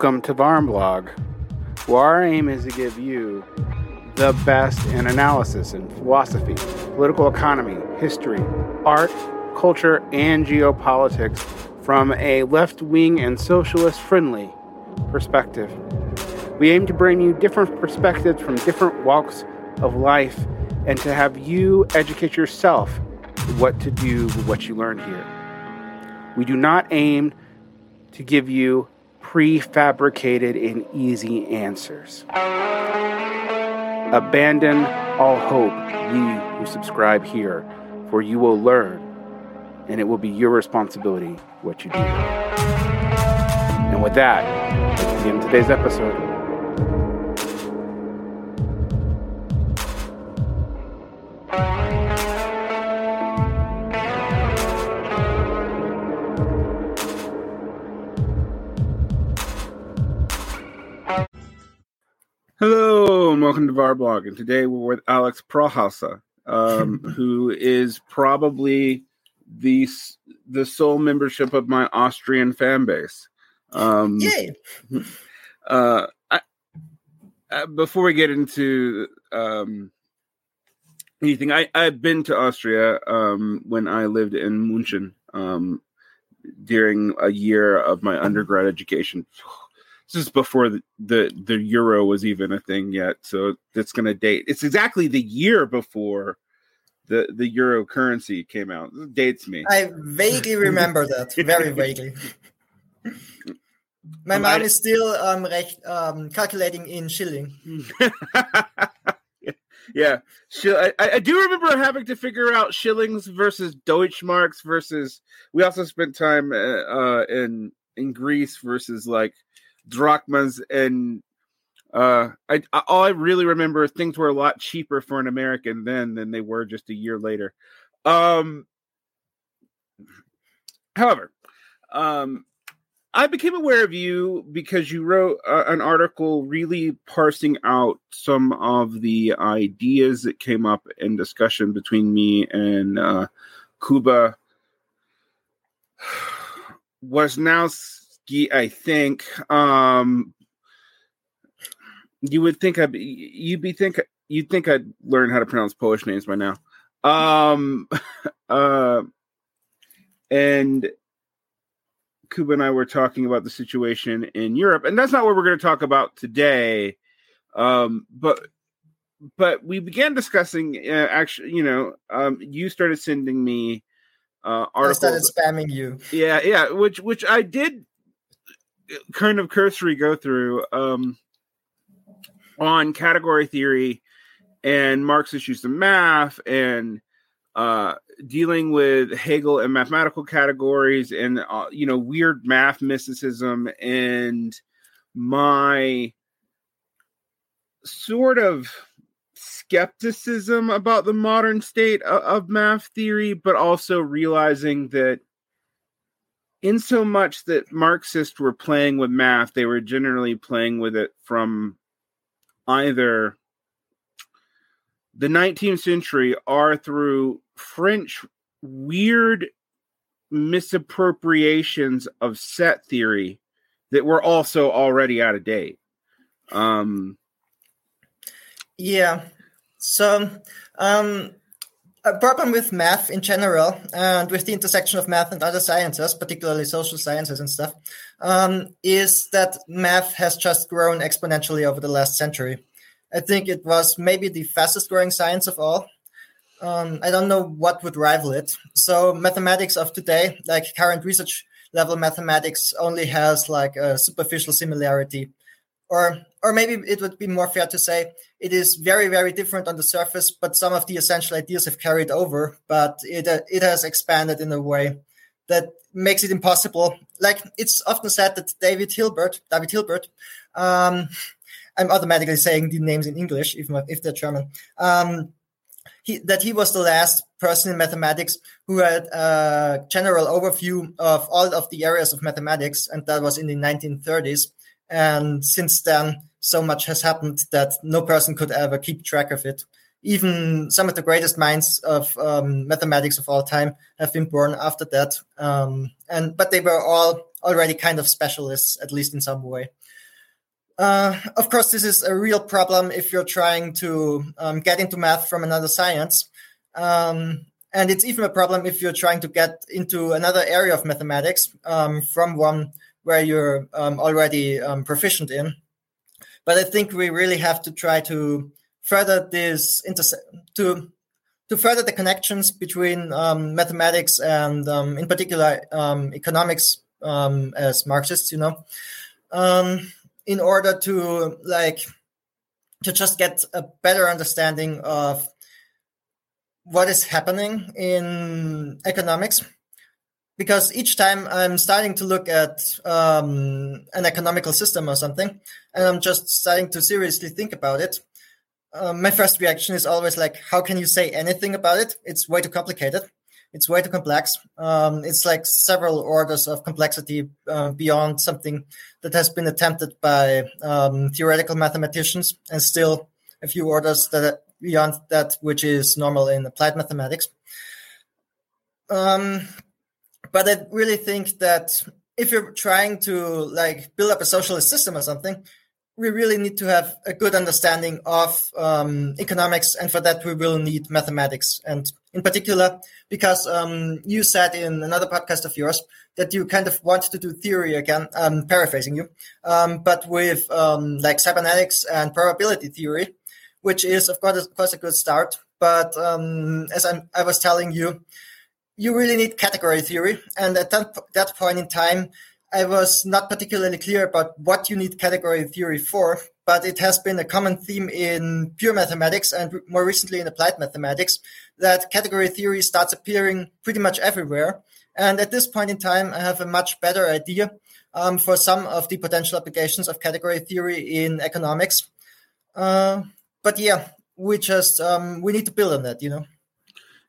Welcome to Varn Vlog, where our aim is to give you the best in analysis in philosophy, political economy, history, art, culture, and geopolitics from a left wing and socialist friendly perspective. We aim to bring you different perspectives from different walks of life and to have you educate yourself what to do with what you learn here. We do not aim to give you prefabricated and easy answers. Abandon all hope, ye who subscribe here, for you will learn, and it will be your responsibility what you do. And with that, begin today's episode. Hello and welcome to Varn Vlog. And today we're with Alex Prohauser, um, who is probably the the sole membership of my Austrian fan base. Um, Yay! Uh, I, uh, before we get into um, anything, I, I've been to Austria um, when I lived in München um, during a year of my undergrad education. This is before the, the, the euro was even a thing yet, so that's going to date. It's exactly the year before the the euro currency came out. This dates me. I vaguely remember that, very vaguely. My Um, mom I- is still um, recht, um, calculating in shilling. yeah, Sh- I, I do remember having to figure out shillings versus Deutschmarks versus. We also spent time uh, uh, in in Greece versus like drachmas and. Uh, I, I all I really remember is things were a lot cheaper for an American then than they were just a year later. Um, however, um, I became aware of you because you wrote an article really parsing out some of the ideas that came up in discussion between me and uh, Kuba. Wasnowski, I think. Um, you would think I'd be, you'd be think you'd think I'd learn how to pronounce Polish names by now. Um, uh, and Kuba and I were talking about the situation in Europe, and that's not what we're going to talk about today. Um, but but we began discussing. Uh, actually, you know, um, you started sending me uh, I started articles. spamming you. Yeah, yeah, which which I did kind of cursory go through um, on category theory and Marxist use of math and uh, dealing with Hegel and mathematical categories and uh, you know weird math mysticism and my sort of skepticism about the modern state of, of math theory, but also realizing that in so much that Marxists were playing with math, they were generally playing with it from either the 19th century or through French weird misappropriations of set theory that were also already out of date. Um, Yeah. So, um, a problem with math in general and with the intersection of math and other sciences, particularly social sciences and stuff, um, is that math has just grown exponentially over the last century. I think it was maybe the fastest growing science of all. Um, I don't know what would rival it. So, mathematics of today, like current research level mathematics, only has like a superficial similarity or or maybe it would be more fair to say it is very very different on the surface but some of the essential ideas have carried over but it uh, it has expanded in a way that makes it impossible. Like it's often said that david hilbert david hilbert um, i'm automatically saying the names in english if, if they're german um, he, that he was the last person in mathematics who had a general overview of all of the areas of mathematics and that was in the 1930s and since then so much has happened that no person could ever keep track of it even some of the greatest minds of um, mathematics of all time have been born after that. Um, and but they were all already kind of specialists, at least in some way. Uh, of course, this is a real problem if you're trying to um, get into math from another science. Um, and it's even a problem if you're trying to get into another area of mathematics um, from one where you're um, already um, proficient in. But I think we really have to try to further this interse- to to further the connections between um, mathematics and, um, in particular, um, economics um, as Marxists. You know, in order to like to just get a better understanding of what is happening in economics because each time I'm starting to look at um, an economical system or something, and I'm just starting to seriously think about it, um, my first reaction is always like, how can you say anything about it? It's way too complicated. It's way too complex. Um, it's like several orders of complexity uh, beyond something that has been attempted by um, theoretical mathematicians, and still a few orders that beyond that which is normal in applied mathematics. Um, but I really think that if you're trying to like build up a socialist system or something, we really need to have a good understanding of um, economics, and for that we will need mathematics. And in particular, because um, you said in another podcast of yours that you kind of want to do theory again, um, paraphrasing you, um, but with um, like cybernetics and probability theory, which is of course, of a good start. But um, as I'm, I was telling you, you really need category theory. And at that, that point in time, I was not particularly clear about what you need category theory for, but it has been a common theme in pure mathematics and more recently in applied mathematics that category theory starts appearing pretty much everywhere. And at this point in time, I have a much better idea um, for some of the potential applications of category theory in economics. Uh, but yeah, we just um, we need to build on that, you know.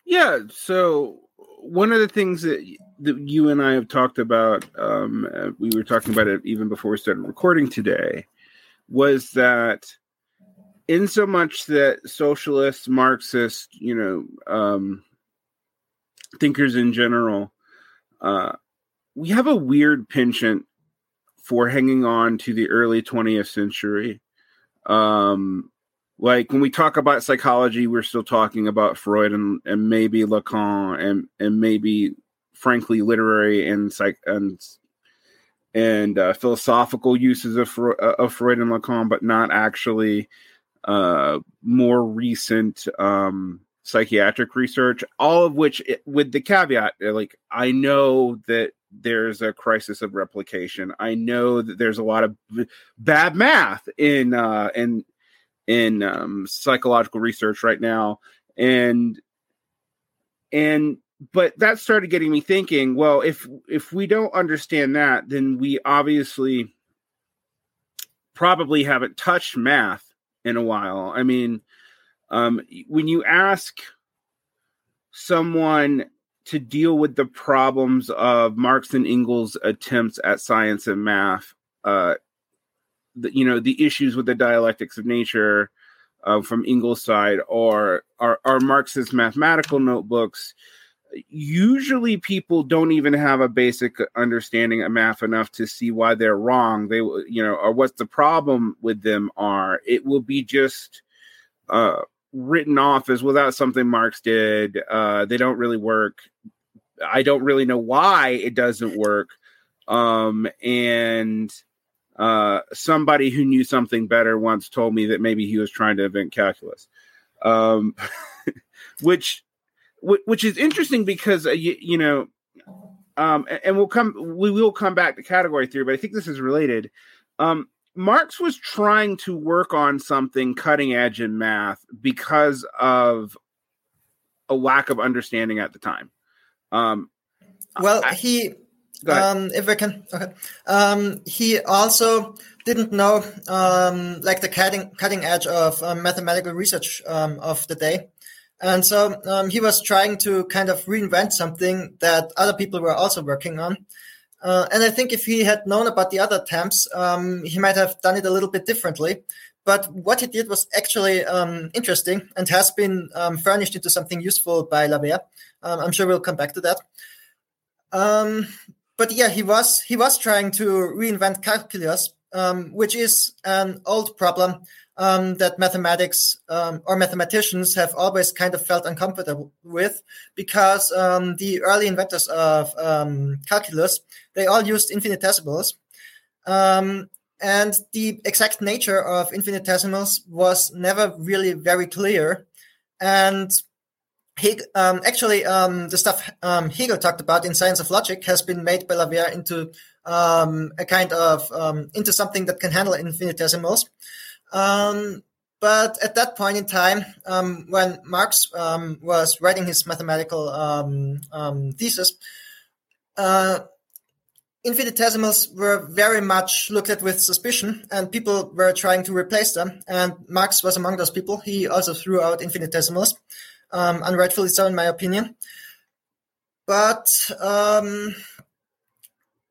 Yeah. So one of the things that, that you and I have talked about, um, uh, we were talking about it even before we started recording today, was that in so much that socialists, Marxists, you know, um, thinkers in general, uh, we have a weird penchant for hanging on to the early 20th century. Um, like when we talk about psychology, we're still talking about Freud and, and maybe Lacan and and maybe frankly literary and psych and and uh, philosophical uses of, uh, of Freud and Lacan, but not actually uh, more recent um, psychiatric research. All of which, with the caveat, uh, like I know that there's a crisis of replication. I know that there's a lot of bad math in uh, in in um, psychological research right now, and and but that started getting me thinking. Well, if if we don't understand that, then we obviously probably haven't touched math in a while. I mean, um, when you ask someone to deal with the problems of Marx and Engels' attempts at science and math, uh, the, you know the issues with the dialectics of nature uh, from Engels' side or are, are Marxist mathematical notebooks. Usually, people don't even have a basic understanding of math enough to see why they're wrong. They, you know, or what the problem with them are. It will be just uh, written off as without something Marx did. Uh, they don't really work. I don't really know why it doesn't work. Um, and uh, somebody who knew something better once told me that maybe he was trying to invent calculus, um, which which is interesting because uh, you, you, know, um, and we'll come we will come back to category theory, but I think this is related. Um, Marx was trying to work on something cutting edge in math because of a lack of understanding at the time. Um, well, I, he um, if I can, okay. Um, he also didn't know um, like the cutting cutting edge of um, mathematical research um, of the day, and so um, he was trying to kind of reinvent something that other people were also working on. Uh, and I think if he had known about the other attempts, he might have done it a little bit differently. but what he did was actually interesting and has been furnished into something useful by Lawvere. I'm sure we'll come back to that. Um, but yeah, he was he was trying to reinvent calculus, um, which is an old problem um, that mathematics or mathematicians have always kind of felt uncomfortable with, because the early inventors of calculus they all used infinitesimals. Um, and the exact nature of infinitesimals was never really very clear. And Hegel, um, actually, um, the stuff um, Hegel talked about in Science of Logic has been made by Lawvere into um, a kind of um, into something that can handle infinitesimals. But at that point in time, when Marx was writing his mathematical thesis, uh, infinitesimals were very much looked at with suspicion, and people were trying to replace them. And Marx was among those people. He also threw out infinitesimals, um, unrightfully so, in my opinion. But um,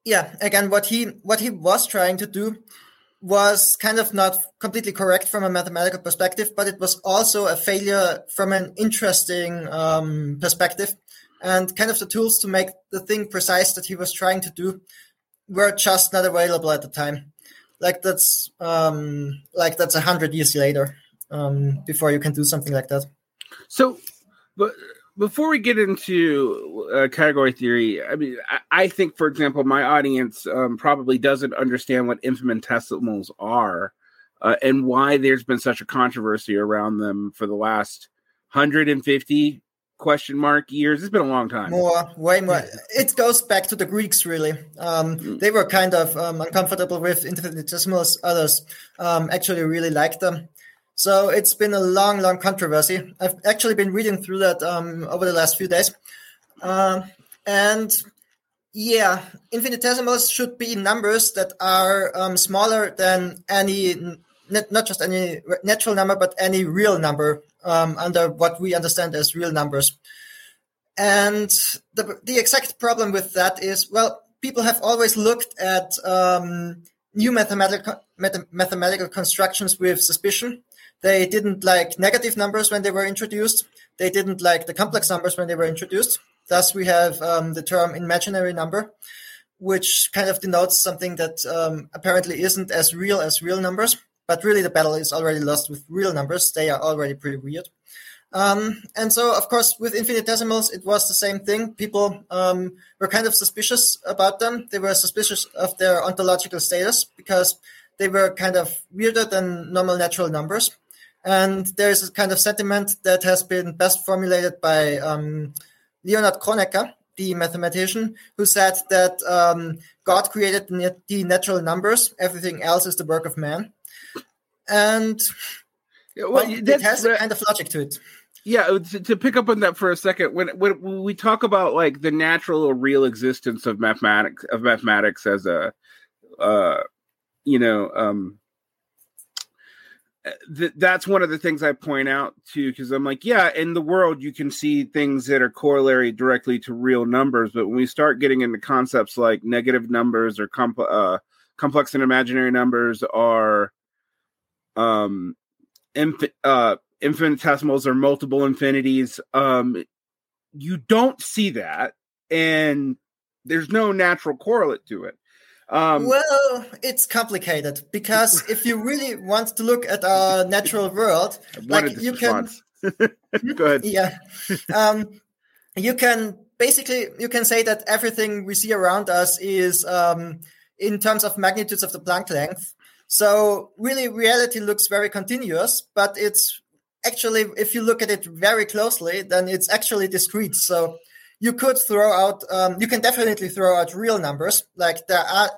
yeah, again, what he what he was trying to do was kind of not completely correct from a mathematical perspective, but it was also a failure from an interesting um, perspective and kind of the tools to make the thing precise that he was trying to do were just not available at the time. Like that's um, like that's a hundred years later um, before you can do something like that. So, but before we get into uh, category theory, I mean, I, I, think, for example, my audience um, probably doesn't understand what infinitesimals are uh, and why there's been such a controversy around them for the last 150 question mark years. It's been a long time. More, way more. It goes back to the Greeks, really. Um, mm. They were kind of um, uncomfortable with infinitesimals. Others um, actually really liked them. So it's been a long, long controversy. I've actually been reading through that um, over the last few days. Uh, and yeah, infinitesimals should be numbers that are um, smaller than any, not just any natural number, but any real number um, under what we understand as real numbers. And the, the exact problem with that is, well, people have always looked at um, new mathematical math- mathematical constructions with suspicion. They didn't like negative numbers when they were introduced. They didn't like the complex numbers when they were introduced. Thus, we have um, the term imaginary number, which kind of denotes something that um, apparently isn't as real as real numbers. But really, the battle is already lost with real numbers. They are already pretty weird. Um, and so, of course, with infinitesimals, it was the same thing. People um, were kind of suspicious about them. They were suspicious of their ontological status because they were kind of weirder than normal natural numbers. And there's a kind of sentiment that has been best formulated by um, Leonhard Kronecker, the mathematician, who said that um, God created the natural numbers, everything else is the work of man and well, well it has a kind of logic to it. Yeah, uh, to, to, pick up on that for a second, when, when we talk about like the natural or real existence of mathematics of mathematics as a, uh, you know, um, th- that's one of the things I point out too, because I'm like, yeah, in the world you can see things that are corollary directly to real numbers, but when we start getting into concepts like negative numbers or comp- uh, complex and imaginary numbers, are um, inf- uh, infinitesimals or multiple infinities. Um, you don't see that, and there's no natural correlate to it. Um, well, it's complicated because if you really want to look at our natural world, like you response. can, go ahead. Yeah, um, you can basically you can say that everything we see around us is um, in terms of magnitudes of the Planck length. So really, reality looks very continuous, but it's actually, if you look at it very closely, then it's actually discrete. So you could throw out, um, you can definitely throw out real numbers. Like there are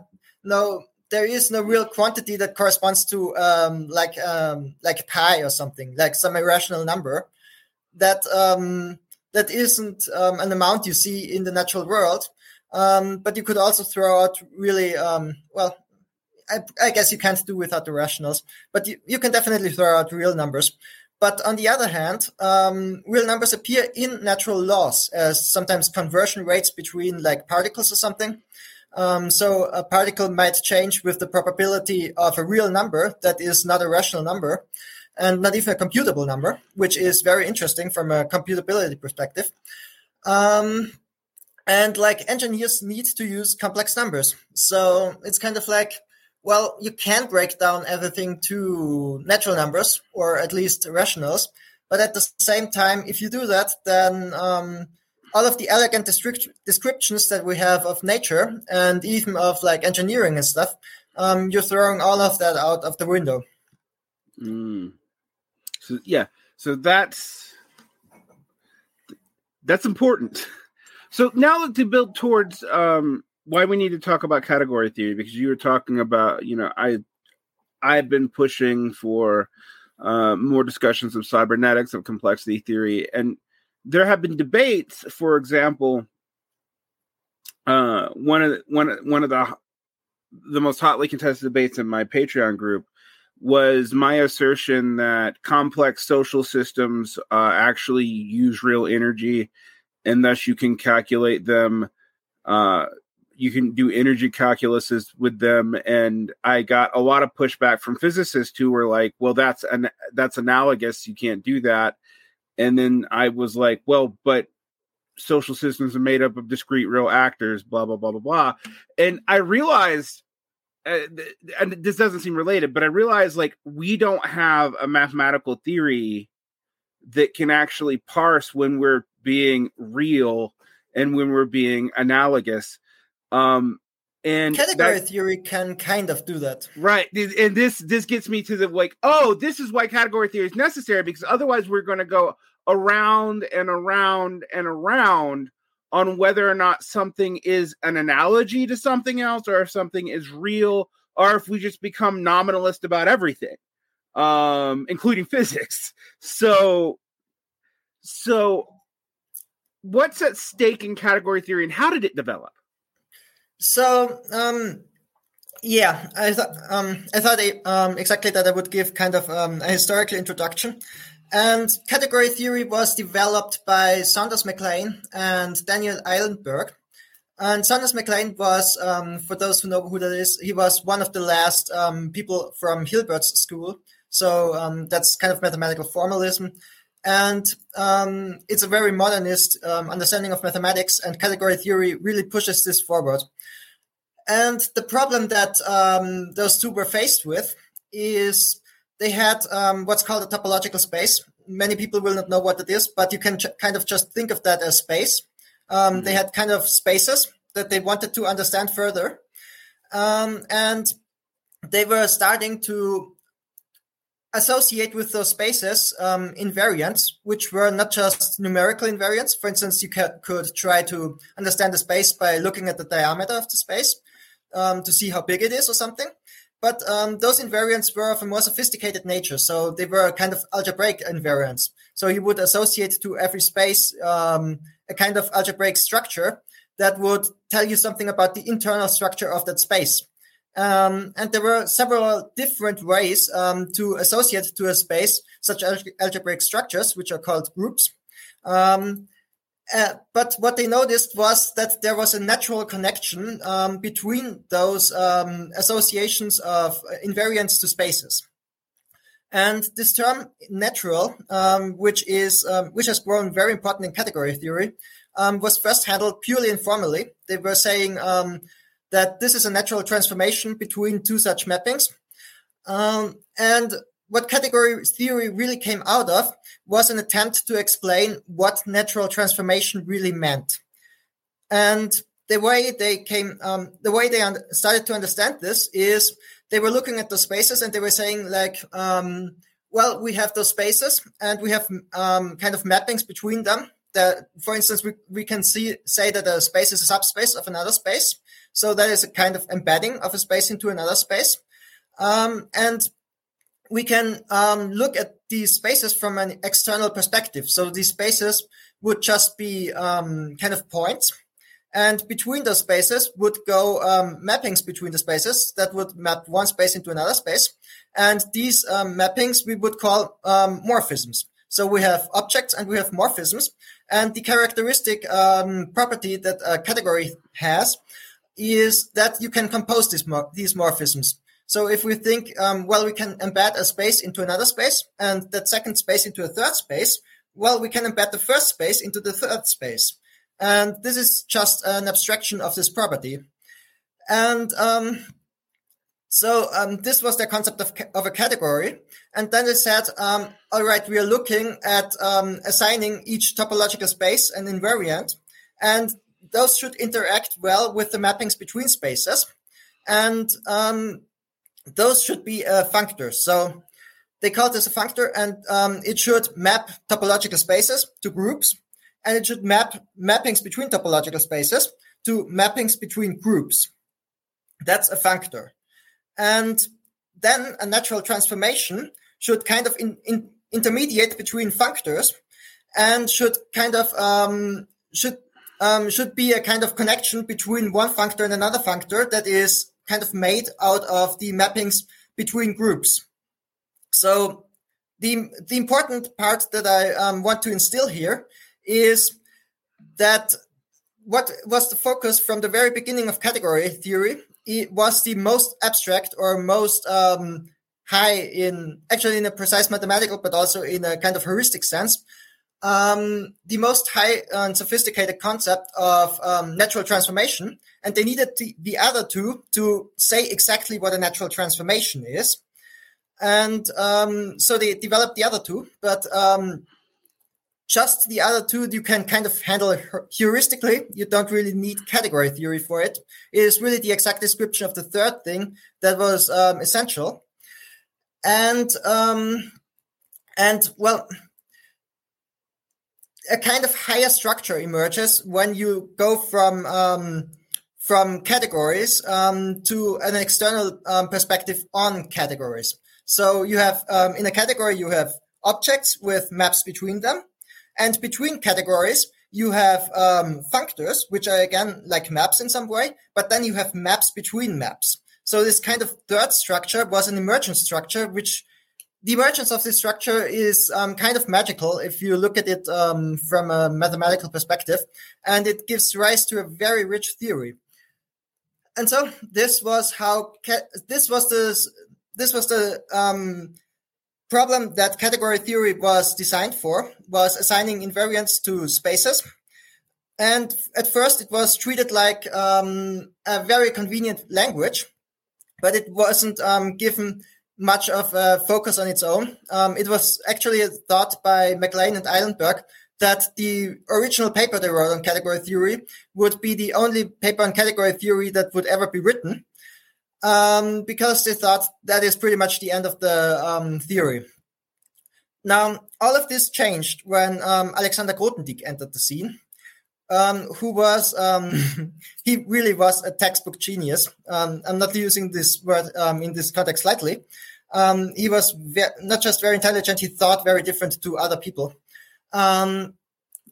no, there is no real quantity that corresponds to um, like um, like pi or something, like some irrational number that um, that isn't um, an amount you see in the natural world. Um, but you could also throw out really um, well I, I, guess you can't do without the rationals, but you, you, can definitely throw out real numbers. But on the other hand, um, real numbers appear in natural laws as sometimes conversion rates between like particles or something. Um, so a particle might change with the probability of a real number that is not a rational number and not even a computable number, which is very interesting from a computability perspective. Um, and like engineers need to use complex numbers. So it's kind of like, well, you can break down everything to natural numbers or at least rationals. But at the same time, if you do that, then um, all of the elegant descriptions that we have of nature and even of like engineering and stuff, um, you're throwing all of that out of the window. Mm. So yeah, so that's that's important. So now to build towards um, why we need to talk about category theory because you were talking about you know I I've been pushing for uh, more discussions of cybernetics of complexity theory and there have been debates for example uh, one of the, one one of the the most hotly contested debates in my Patreon group was my assertion that complex social systems uh, actually use real energy and thus you can calculate them uh, you can do energy calculuses with them. And i got a lot of pushback from physicists who were like well that's an that's analogous. You can't do that. And then i was like well but social systems are made up of discrete real actors blah blah blah blah blah. And i realized uh, and this doesn't seem related but i realized like we don't have a mathematical theory that can actually parse when we're being real and when we're being analogous. Um, and category that, theory can kind of do that, right? And this this gets me to the like, oh, this is why category theory is necessary because otherwise we're going to go around and around and around on whether or not something is an analogy to something else or if something is real or if we just become nominalist about everything um including physics so so what's at stake in category theory and how did it develop? So, um, yeah, I thought um, I thought um, exactly that I would give kind of um, a historical introduction. And category theory was developed by Saunders Mac Lane and Daniel Eilenberg. And Saunders Mac Lane was, um, for those who know who that is, he was one of the last um, people from Hilbert's school. So that's kind of mathematical formalism. And um, it's a very modernist um, understanding of mathematics, and category theory really pushes this forward. And the problem that um, those two were faced with is they had um, what's called a topological space. Many people will not know what it is, but you can ch- kind of just think of that as space. Um, mm-hmm. They had kind of spaces that they wanted to understand further. Um, and they were starting to associate with those spaces um, invariants, which were not just numerical invariants. For instance, you could try to understand the space by looking at the diameter of the space um, to see how big it is or something. But um, those invariants were of a more sophisticated nature. So they were kind of algebraic invariants. So you would associate to every space um, a kind of algebraic structure that would tell you something about the internal structure of that space. Um, and there were several different ways um, to associate to a space such algebraic structures, which are called groups. Um, uh, but what they noticed was that there was a natural connection um, between those um, associations of invariants to spaces. And this term natural, um, which is which has grown very important in category theory, was first handled purely informally. They were saying that this is a natural transformation between two such mappings. Um, and what category theory really came out of was an attempt to explain what natural transformation really meant. And the way they came, um, the way they un- started to understand this is they were looking at those spaces and they were saying like, um, well, we have those spaces and we have um, kind of mappings between them. That, for instance, we, we can see say that a space is a subspace of another space, so that is a kind of embedding of a space into another space. Um, and we can um, look at these spaces from an external perspective. So these spaces would just be um, kind of points. And between those spaces would go um, mappings between the spaces that would map one space into another space. And these um, mappings we would call um, morphisms. So we have objects and we have morphisms. And the characteristic property that a category has is that you can compose these, these morphisms. So if we think, um, well, we can embed a space into another space and that second space into a third space, well, we can embed the first space into the third space. And this is just an abstraction of this property. And um, so um, this was the concept of, of a category. And then they said, um, all right, we are looking at um, assigning each topological space an invariant. And those should interact well with the mappings between spaces. And um, those should be uh, functors. So they call this a functor, and um, it should map topological spaces to groups, and it should map mappings between topological spaces to mappings between groups. That's a functor. And then a natural transformation should kind of in, in, intermediate between functors and should kind of um, should um, should be a kind of connection between one functor and another functor that is kind of made out of the mappings between groups. So the the important part that I um, want to instill here is that what was the focus from the very beginning of category theory it was the most abstract or most um, high in actually in a precise mathematical but also in a kind of heuristic sense um, the most high and sophisticated concept of um, natural transformation, and they needed the, the, other two to say exactly what a natural transformation is. And um, so they developed the other two, but um, just the other two you can kind of handle heuristically. You don't really need category theory for it. It is really the exact description of the third thing that was um, essential. And um, and well, a kind of higher structure emerges when you go from um, from categories um, to an external um, perspective on categories. So you have um, in a category you have objects with maps between them, and between categories you have um, functors, which are again like maps in some way, but then you have maps between maps. So this kind of third structure was an emergent structure, which the emergence of this structure is um, kind of magical if you look at it um, from a mathematical perspective, and it gives rise to a very rich theory. And so this was how this was the this was the um, problem that category theory was designed for was assigning invariants to spaces. And at first, it was treated like um, a very convenient language, but it wasn't um, given much of a focus on its own. Um, it was actually thought by MacLane and Eilenberg that the original paper they wrote on category theory would be the only paper on category theory that would ever be written, um, because they thought that is pretty much the end of the um, theory. Now, all of this changed when um, Alexander Grothendieck entered the scene. Um, who was um, he really was a textbook genius. Um, I'm not using this word in this context lightly. He was ve- not just very intelligent; he thought very different to other people. Um,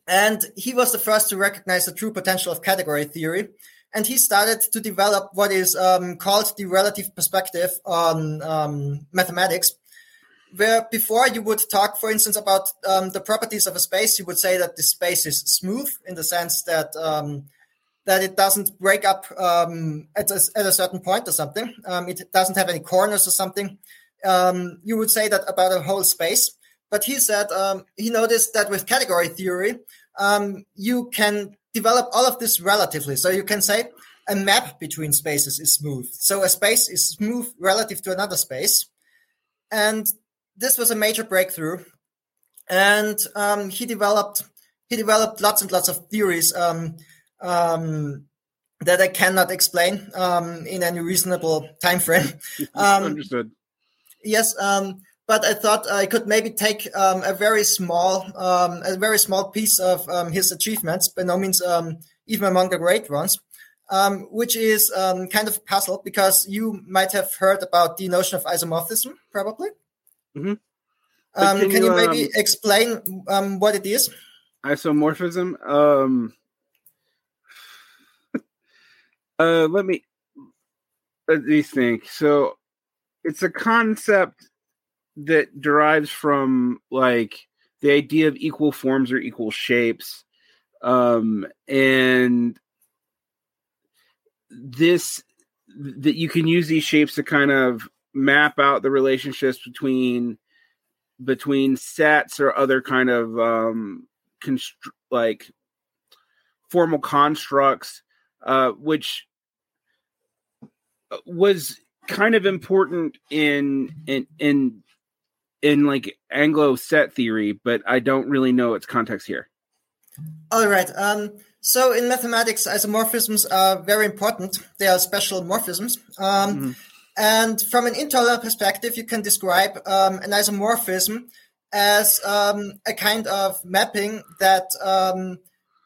and he was the first to recognize the true potential of category theory. And he started to develop what is called the relative perspective on mathematics, where before you would talk, for instance, about um, the properties of a space, you would say that the space is smooth in the sense that um, that it doesn't break up um, at, a, at a certain point or something. Um, it doesn't have any corners or something. Um, you would say that about a whole space. But he said um, he noticed that with category theory, you can develop all of this relatively. So you can say a map between spaces is smooth. So a space is smooth relative to another space. And this was a major breakthrough, and um, he developed he developed lots and lots of theories um, um, that I cannot explain um, in any reasonable time frame. Um, Understood. Yes, um, but I thought I could maybe take a very small a very small piece of his achievements, by no means even among the great ones. Um, which is um, kind of a puzzle because you might have heard about the notion of isomorphism, probably. Mm-hmm. Um, can, can, you, maybe um, explain um, what it is? Isomorphism. Um, uh, let me let me think. So, it's a concept that derives from like the idea of equal forms or equal shapes, um, and this that you can use these shapes to kind of map out the relationships between between sets or other kind of um like formal constructs uh which was kind of important in in in in like anglo set theory but i don't really know its context here. All right um so in mathematics isomorphisms are very important. They are special morphisms. Um mm-hmm. And from an internal perspective, you can describe um, an isomorphism as um, a kind of mapping that um,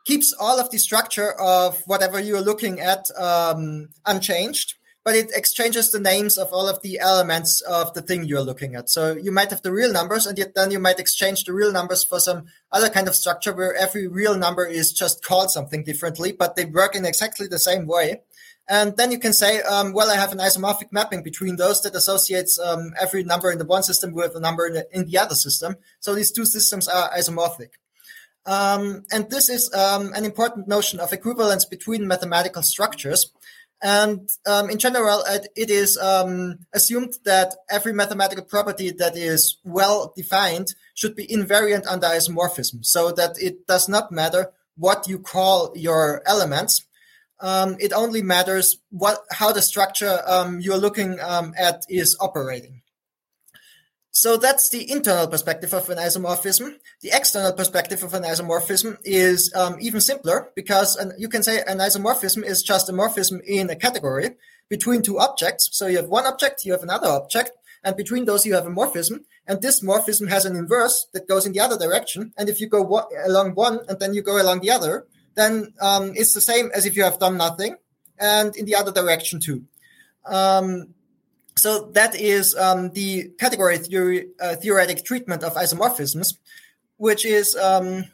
keeps all of the structure of whatever you're looking at um, unchanged, but it exchanges the names of all of the elements of the thing you're looking at. So you might have the real numbers, and yet then you might exchange the real numbers for some other kind of structure where every real number is just called something differently, but they work in exactly the same way. And then you can say, um, well, I have an isomorphic mapping between those that associates um, every number in the one system with a number in the, in the other system. So these two systems are isomorphic. Um, and this is um, an important notion of equivalence between mathematical structures. And um, in general, it, is um, assumed that every mathematical property that is well defined should be invariant under isomorphism, so that it does not matter what you call your elements um, it only matters what how the structure um, you're looking um, at is operating. So that's the internal perspective of an isomorphism. The external perspective of an isomorphism is um, even simpler because an, you can say an isomorphism is just a morphism in a category between two objects. So you have one object, you have another object, and between those you have a morphism. And this morphism has an inverse that goes in the other direction. And if you go along one and then you go along the other, then um, it's the same as if you have done nothing, and in the other direction too. Um, so that is um, the category theory uh, theoretic treatment of isomorphisms, which is um,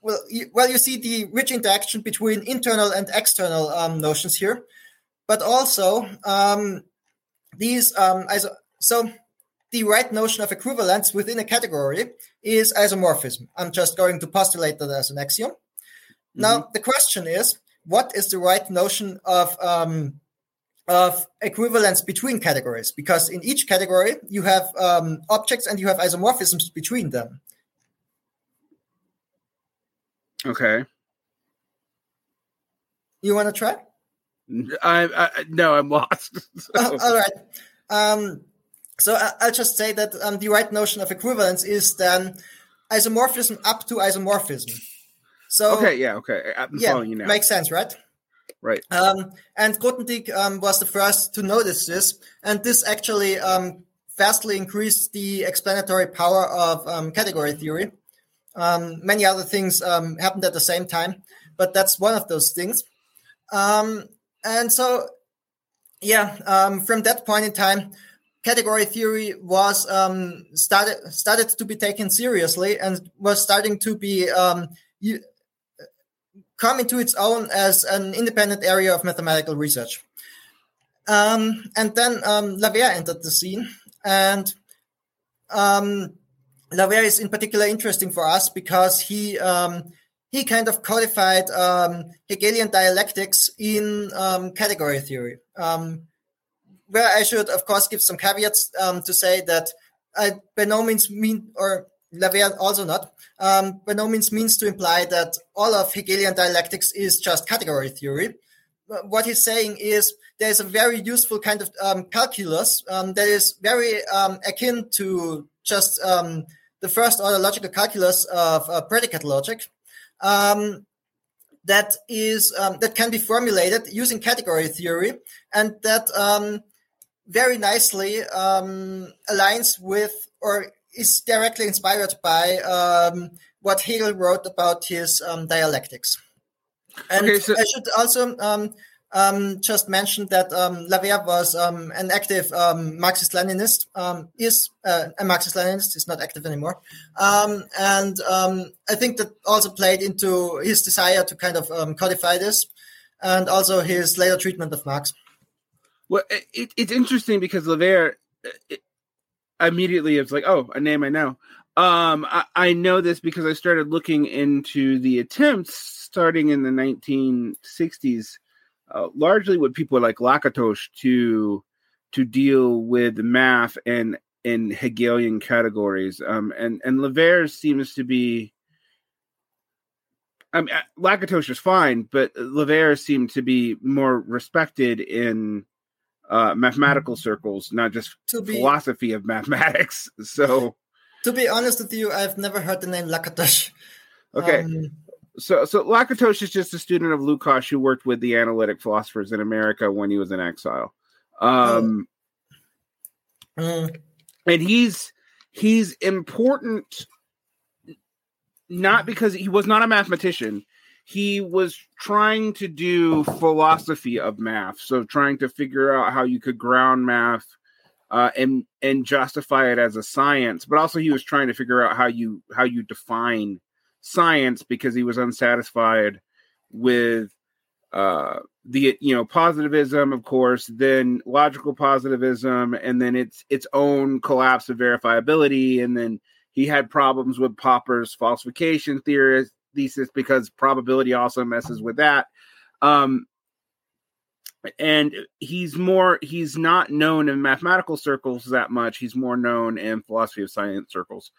well, you, well, you see the rich interaction between internal and external um, notions here, but also um, these iso- so the right notion of equivalence within a category is isomorphism. I'm just going to postulate that as an axiom. Now mm-hmm. the question is, what is the right notion of um, of equivalence between categories? Because in each category you have um, objects and you have isomorphisms between them. Okay. You want to try? I, I no, I'm lost. so. uh, all right. Um, so I, will just say that um, the right notion of equivalence is then isomorphism up to isomorphism. So okay, yeah, okay, I'm yeah, following you now. Makes sense, right? Right. Um, and Grothendieck um, was the first to notice this, and this actually um, vastly increased the explanatory power of um, category theory. Um, many other things um, happened at the same time, but that's one of those things. and so, yeah, from that point in time, category theory was started started to be taken seriously and was starting to be come into its own as an independent area of mathematical research. Um, and then um, Lawvere entered the scene, and um, Lawvere is in particular interesting for us because he um, he kind of codified um, Hegelian dialectics in um, category theory. Um, where I should, of course, give some caveats to say that I by no means mean or Lawvere also not, um, by no means means to imply that all of Hegelian dialectics is just category theory. What he's saying is there's a very useful kind of um, calculus um, that is very um, akin to just um, the first order logical calculus of uh, predicate logic. Um, that is that can be formulated using category theory, and that very nicely aligns with or is directly inspired by um, what Hegel wrote about his um, dialectics. And okay, so- I should also um, um just mention that um, Lawvere was um, an active Marxist-Leninist, is uh, a Marxist-Leninist, he's not active anymore. and I think that also played into his desire to kind of codify this and also his later treatment of Marx. Well, it, it's interesting because Lawvere, immediately it's like, oh, a name I know. Um, I, I know this because I started looking into the attempts starting in the 1960s uh, largely with people like Lakatos to to deal with math and in Hegelian categories. Um, and and Lawvere seems to be. I mean, uh, is fine, but Lawvere seemed to be more respected in uh, mathematical circles, not just to be, philosophy of mathematics. So, to be honest with you, I've never heard the name Lakatos. Okay. Um, so, so Lakatos is just a student of Lukács who worked with the analytic philosophers in America when he was in exile. Um, oh. and he's he's important not because he was not a mathematician he was trying to do philosophy of math so trying to figure out how you could ground math uh, and and justify it as a science but also he was trying to figure out how you how you define science because he was unsatisfied with uh, the you know positivism of course then logical positivism and then its its own collapse of verifiability and then he had problems with popper's falsification theory thesis because probability also messes with that. Um and he's more he's not known in mathematical circles that much. He's more known in philosophy of science circles.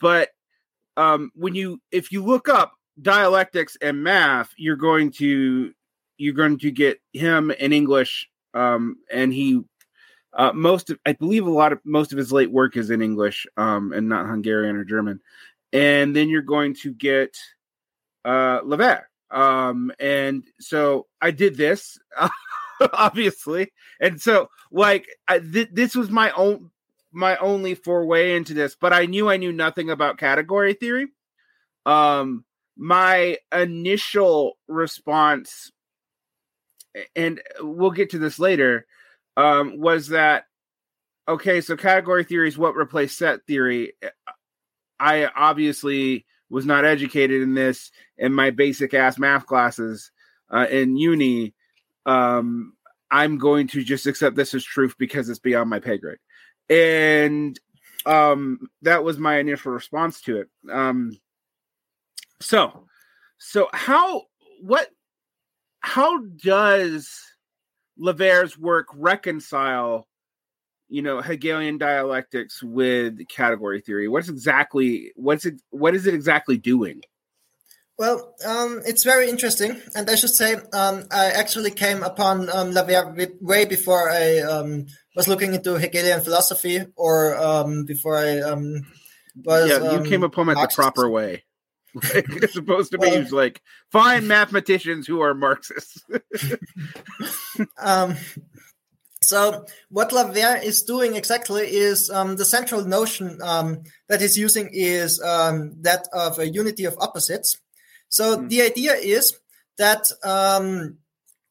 But um when you if you look up dialectics and math you're going to you're going to get him in English, um, and he uh, most of, I believe a lot of most of his late work is in English um, and not Hungarian or German, and then you're going to get uh, Lawvere. Um, and so I did this, obviously, and so like I, th- this was my own my only foray into this, but I knew I knew nothing about category theory. Um, my initial response and we'll get to this later, um, was that okay? So category theory is what replaced set theory. I obviously was not educated in this in my basic ass math classes uh, in uni. Um, I'm going to just accept this as truth because it's beyond my pay grade, and um, that was my initial response to it. Um, so, so how what how does Lawvere's work reconcile, you know, Hegelian dialectics with category theory? What's exactly what's it what is it exactly doing? Well, um, it's very interesting, and I should say um, I actually came upon um, Lawvere way before I um, was looking into Hegelian philosophy, or um, before I um, was. Yeah, you came upon it the proper way. Like, it's supposed to be like find mathematicians who are Marxists. um, so what Lawvere is doing exactly is um, the central notion um, that he's using is um, that of a unity of opposites. So mm. the idea is that um,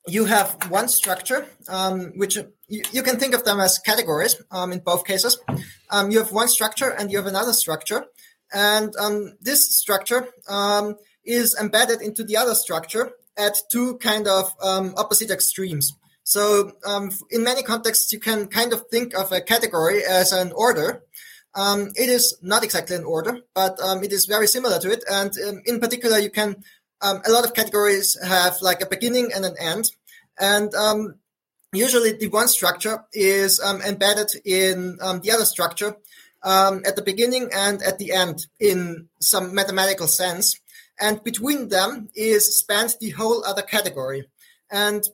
you have one structure, um, which you, you, can think of them as categories um, in both cases. you have one structure and you have another structure. And um, this structure um, is embedded into the other structure at two kind of um, opposite extremes. So um, in many contexts, you can kind of think of a category as an order. Um, it is not exactly an order, but um, it is very similar to it. And in particular, you can a lot of categories have like a beginning and an end. And usually the one structure is embedded in the other structure um, at the beginning and at the end in some mathematical sense. And between them is spanned the whole other category. And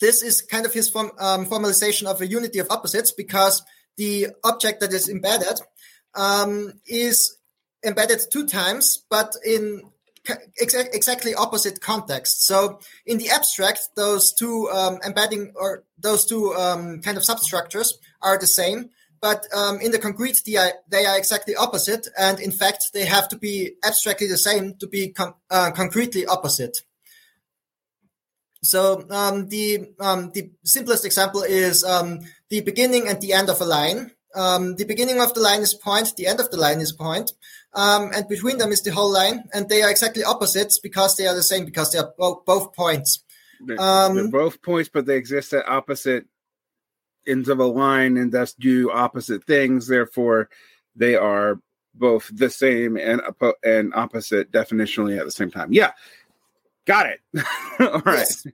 this is kind of his form, um, formalization of a unity of opposites because the object that is embedded um, is embedded two times, but in exa- exactly opposite contexts. So in the abstract, those two um, embedding or those two um, kind of substructures are the same, but um, in the concrete, they are, they are, exactly opposite. And in fact, they have to be abstractly the same to be uh, concretely opposite. So um, the um, the simplest example is um, the beginning and the end of a line. Um, the beginning of the line is point, the end of the line is point, um, and between them is the whole line, and they are exactly opposites because they are the same because they are bo- both points. They're, they're both points, but they exist at opposite ends of a line and thus do opposite things. Therefore, they are both the same and and opposite definitionally at the same time. Yeah, got it. All right. Yes.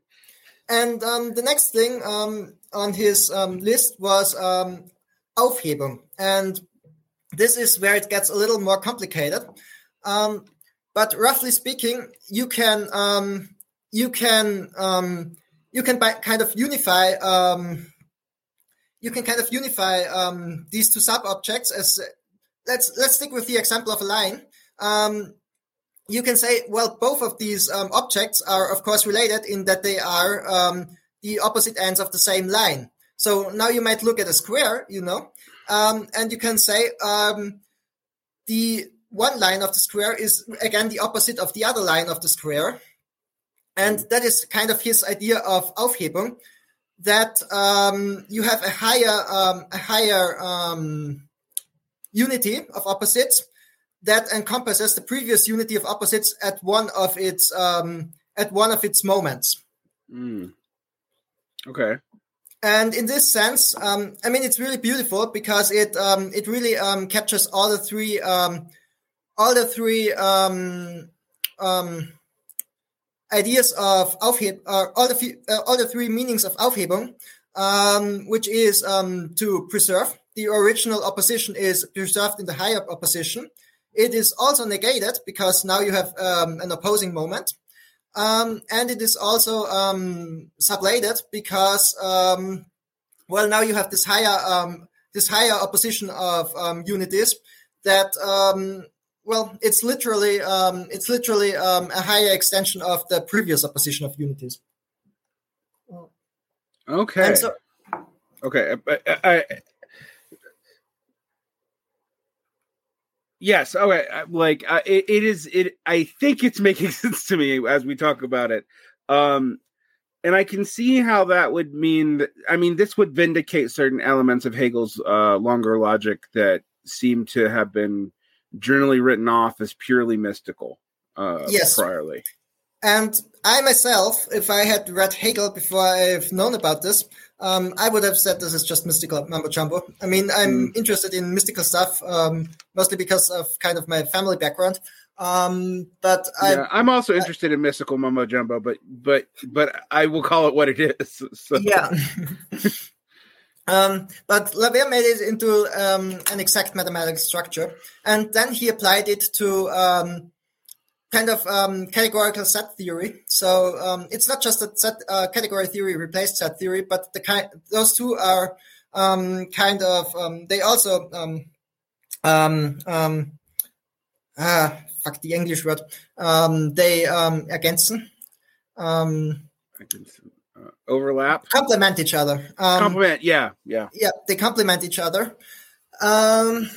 and um, the next thing um, on his um, list was um, Aufhebung. And this is where it gets a little more complicated. Um, but roughly speaking, you can um, you can you can kind of unify you can kind of unify these two sub objects as let's let's stick with the example of a line. You can say, well, both of these um, objects are of course related in that they are um, the opposite ends of the same line. So now you might look at a square, you know, um, and you can say um, the one line of the square is again the opposite of the other line of the square. And that is kind of his idea of Aufhebung, that um, you have a higher um, a higher unity of opposites that encompasses the previous unity of opposites at one of its um, at one of its moments. Mm. Okay. And in this sense, um, I mean, it's really beautiful because it um, it really um, captures all the three um, all the three um, um, ideas of Aufheb, uh, all the uh, all the three meanings of Aufhebung, um, which is um, to preserve. The original opposition is preserved in the higher opposition. It is also negated because now you have um, an opposing moment. Um, and it is also um, sublated because, um, well, now you have this higher um, this higher opposition of um, unities that um, well, it's literally um, it's literally um, a higher extension of the previous opposition of unities. Okay. So, okay. I, I, yes. Okay. Like uh, it, it is. It. I think it's making sense to me as we talk about it. Um, and I can see how that would mean. That, I mean, this would vindicate certain elements of Hegel's uh, longer logic that seem to have been generally written off as purely mystical uh, yes. priorly. And I myself, if I had read Hegel before I've known about this, um, I would have said this is just mystical mumbo jumbo. I mean, I'm mm. interested in mystical stuff, um, mostly because of kind of my family background. Um, but yeah, I, am also interested I, in mystical mumbo jumbo, but but but I will call it what it is. So. Yeah. Um, but Lawvere made it into um, an exact mathematical structure, and then he applied it to um, kind of um, categorical set theory. So um, it's not just that set uh, category theory replaced set theory, but the kind those two are um, kind of they also ah fuck the English word they ergänzen. ergänzen uh, overlap, complement each other. Um, complement, yeah, yeah, yeah. They complement each other. Um,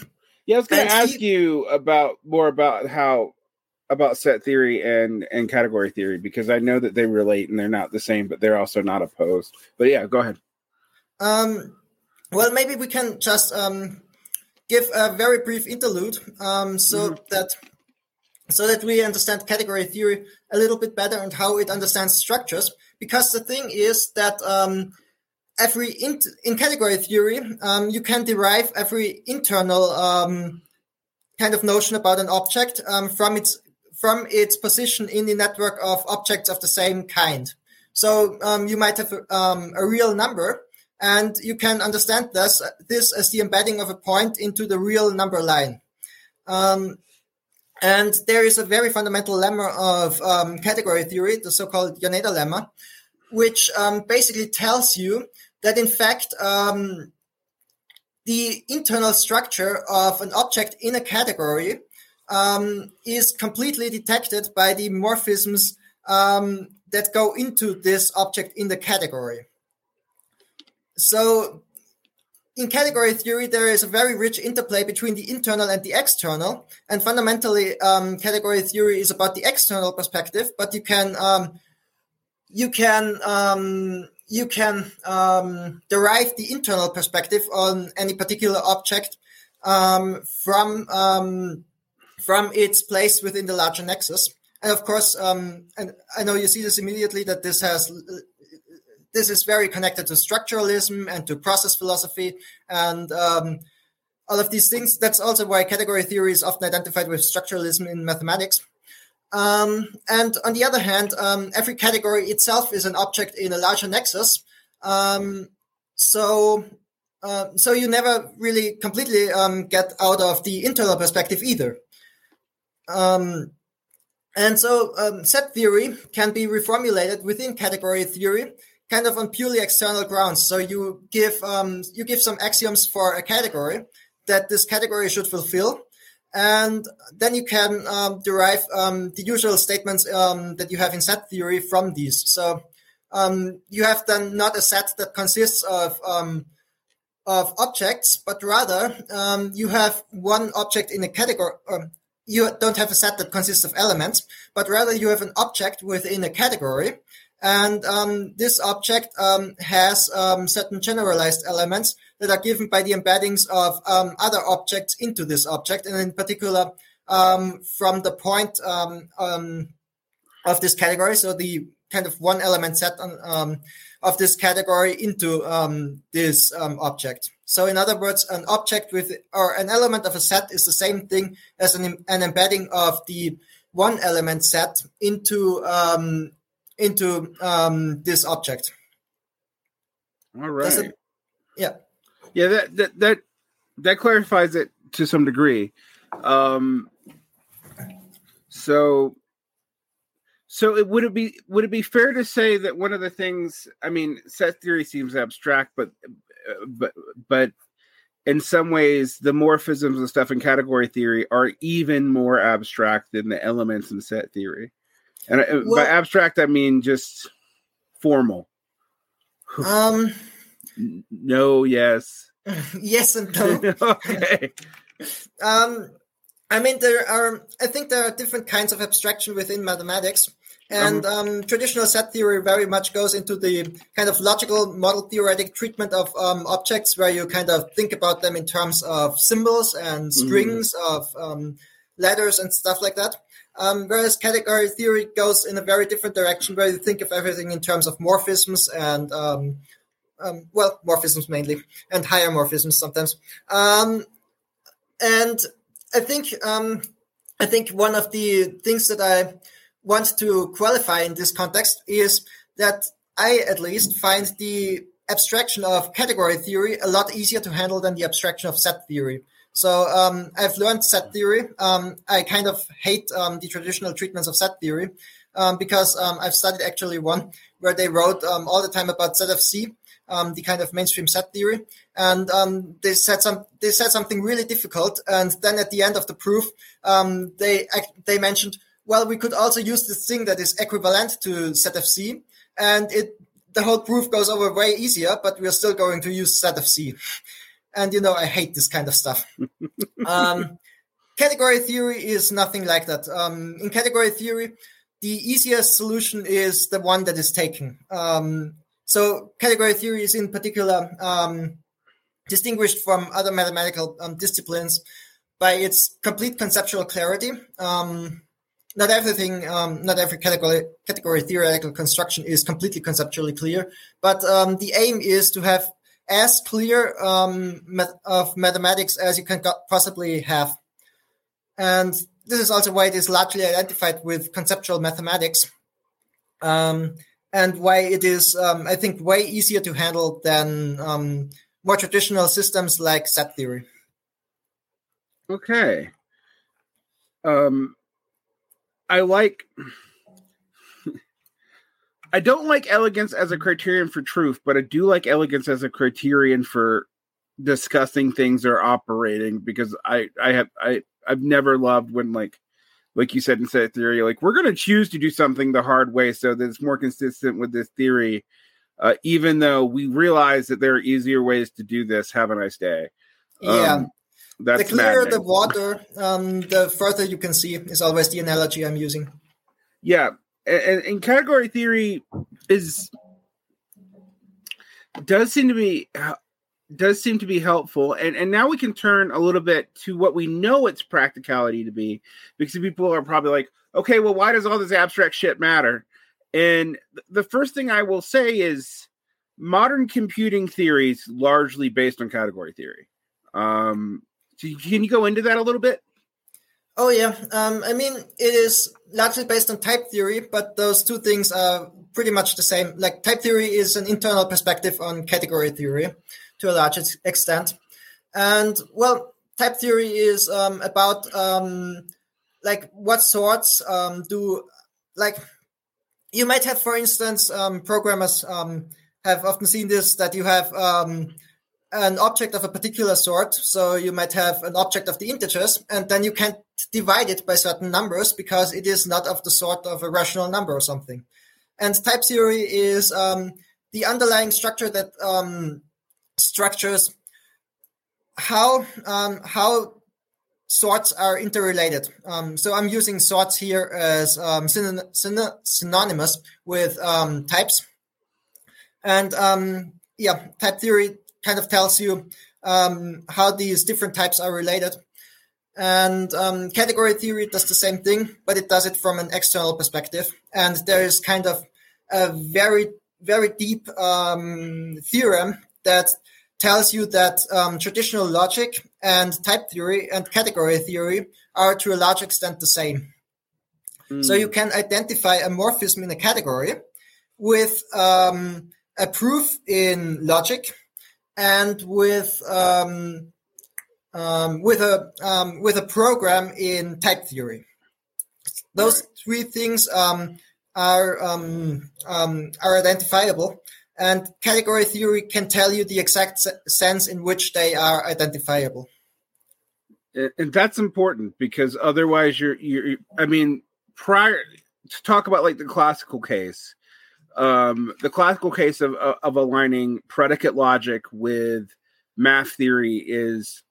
yeah, I was going to ask he, you about more about how about set theory and and category theory because I know that they relate and they're not the same, but they're also not opposed. But yeah, go ahead. Um, well, maybe we can just um, give a very brief interlude um, so mm-hmm. that so that we understand category theory a little bit better and how it understands structures because the thing is that um, every in, in category theory um, you can derive every internal um, kind of notion about an object um, from its from its position in the network of objects of the same kind. So um, you might have um, a real number, and you can understand this this as the embedding of a point into the real number line. And there is a very fundamental lemma of um, category theory, the so-called Yoneda lemma, which um, basically tells you that in fact um, the internal structure of an object in a category um, is completely detected by the morphisms um, that go into this object in the category. So in category theory, there is a very rich interplay between the internal and the external. And fundamentally, um, category theory is about the external perspective, but you can um, you can um, you can um, derive the internal perspective on any particular object um, from um, from its place within the larger nexus. And of course, and I know you see this immediately that this has this is very connected to structuralism and to process philosophy and um, all of these things. That's also why category theory is often identified with structuralism in mathematics. Um, and on the other hand, um, every category itself is an object in a larger nexus. Um, so, uh, so you never really completely um, get out of the internal perspective either. Um, and so, um, set theory can be reformulated within category theory, kind of on purely external grounds. So you give um, you give some axioms for a category that this category should fulfill and then you can um, derive um, the usual statements um, that you have in set theory from these. So um, you have then not a set that consists of um, of objects, but rather um, you have one object in a category. You don't have a set that consists of elements, but rather you have an object within a category, and this object has certain generalized elements that are given by the embeddings of um, other objects into this object, and in particular um, from the point um, um of this category. So the kind of one element set on, um, of this category into um, this object. So in other words, an object with or an element of a set is the same thing as an, an embedding of the one element set into into this object. All right. It, yeah yeah, that that that that clarifies it to some degree. Um, so so it would it be would it be fair to say that one of the things I mean set theory seems abstract but but but in some ways the morphisms and stuff in category theory are even more abstract than the elements in set theory. And uh, well, by abstract I mean just formal. Um no, yes. yes and no. okay. Um, I mean, there are. I think there are different kinds of abstraction within mathematics, and um, um, traditional set theory very much goes into the kind of logical model theoretic treatment of um, objects, where you kind of think about them in terms of symbols and mm-hmm. strings mm. of um, letters and stuff like that. Um, whereas category theory goes in a very different direction, where you think of everything in terms of morphisms and um, um, well, morphisms mainly, and higher morphisms sometimes. Um, and I think um, I think one of the things that I want to qualify in this context is that I at least find the abstraction of category theory a lot easier to handle than the abstraction of set theory. So um, I've learned set theory. Um, I kind of hate um, the traditional treatments of set theory um, because um, I've studied actually one where they wrote um, all the time about ZFC the kind of mainstream set theory, and they said some they said something really difficult, and then at the end of the proof, they they mentioned, well, we could also use this thing that is equivalent to ZFC, and it the whole proof goes over way easier, but we're still going to use ZFC, and you know I hate this kind of stuff. um, category theory is nothing like that. Um, in category theory, the easiest solution is the one that is taken. Um, so category theory is in particular um, distinguished from other mathematical um, disciplines by its complete conceptual clarity. Um, not everything, um, not every category, category theoretical construction is completely conceptually clear, but um, the aim is to have as clear um, of mathematics as you can possibly have. And this is also why it is largely identified with conceptual mathematics. Um, and why it is, um, I think, way easier to handle than um, more traditional systems like set theory. Okay. Um, I like. I don't like elegance as a criterion for truth, but I do like elegance as a criterion for discussing things or operating because I I have I I've never loved when like like you said in set theory, like we're going to choose to do something the hard way so that it's more consistent with this theory, uh, even though we realize that there are easier ways to do this. Have a nice day. Yeah. That's the clearer maddening. the water, um, the further you can see is always the analogy I'm using. Yeah, and, and category theory is does seem to be does seem to be helpful. And and now we can turn a little bit to what we know its practicality to be, because people are probably like, okay, well, why does all this abstract shit matter? And the first thing I will say is modern computing theories largely based on category theory. Um, so can you go into that a little bit? Oh yeah, um, I mean it is largely based on type theory, but those two things are pretty much the same. Like type theory is an internal perspective on category theory to a large extent, and well, type theory is um, about um, like what sorts um, do like you might have, for instance, um, programmers um, have often seen this that you have an object of a particular sort. So you might have an object of the integers, and then you can't divide it by certain numbers because it is not of the sort of a rational number or something. And type theory is um, the underlying structure that um, structures how um, how sorts are interrelated. Um, so I'm using sorts here as um, syn- syn- synonymous with um, types. And yeah, type theory kind of tells you um, how these different types are related. And um, category theory does the same thing, but it does it from an external perspective. And there is kind of a very, very deep theorem that tells you that um, traditional logic and type theory and category theory are to a large extent the same. Mm. So you can identify a morphism in a category with um, a proof in logic and with um, um with a um, with a program in type theory. Those right. three things um, are are identifiable and category theory can tell you the exact sense in which they are identifiable and that's important because otherwise you're you're i mean prior to talk about like the classical case um the classical case of of aligning predicate logic with math theory is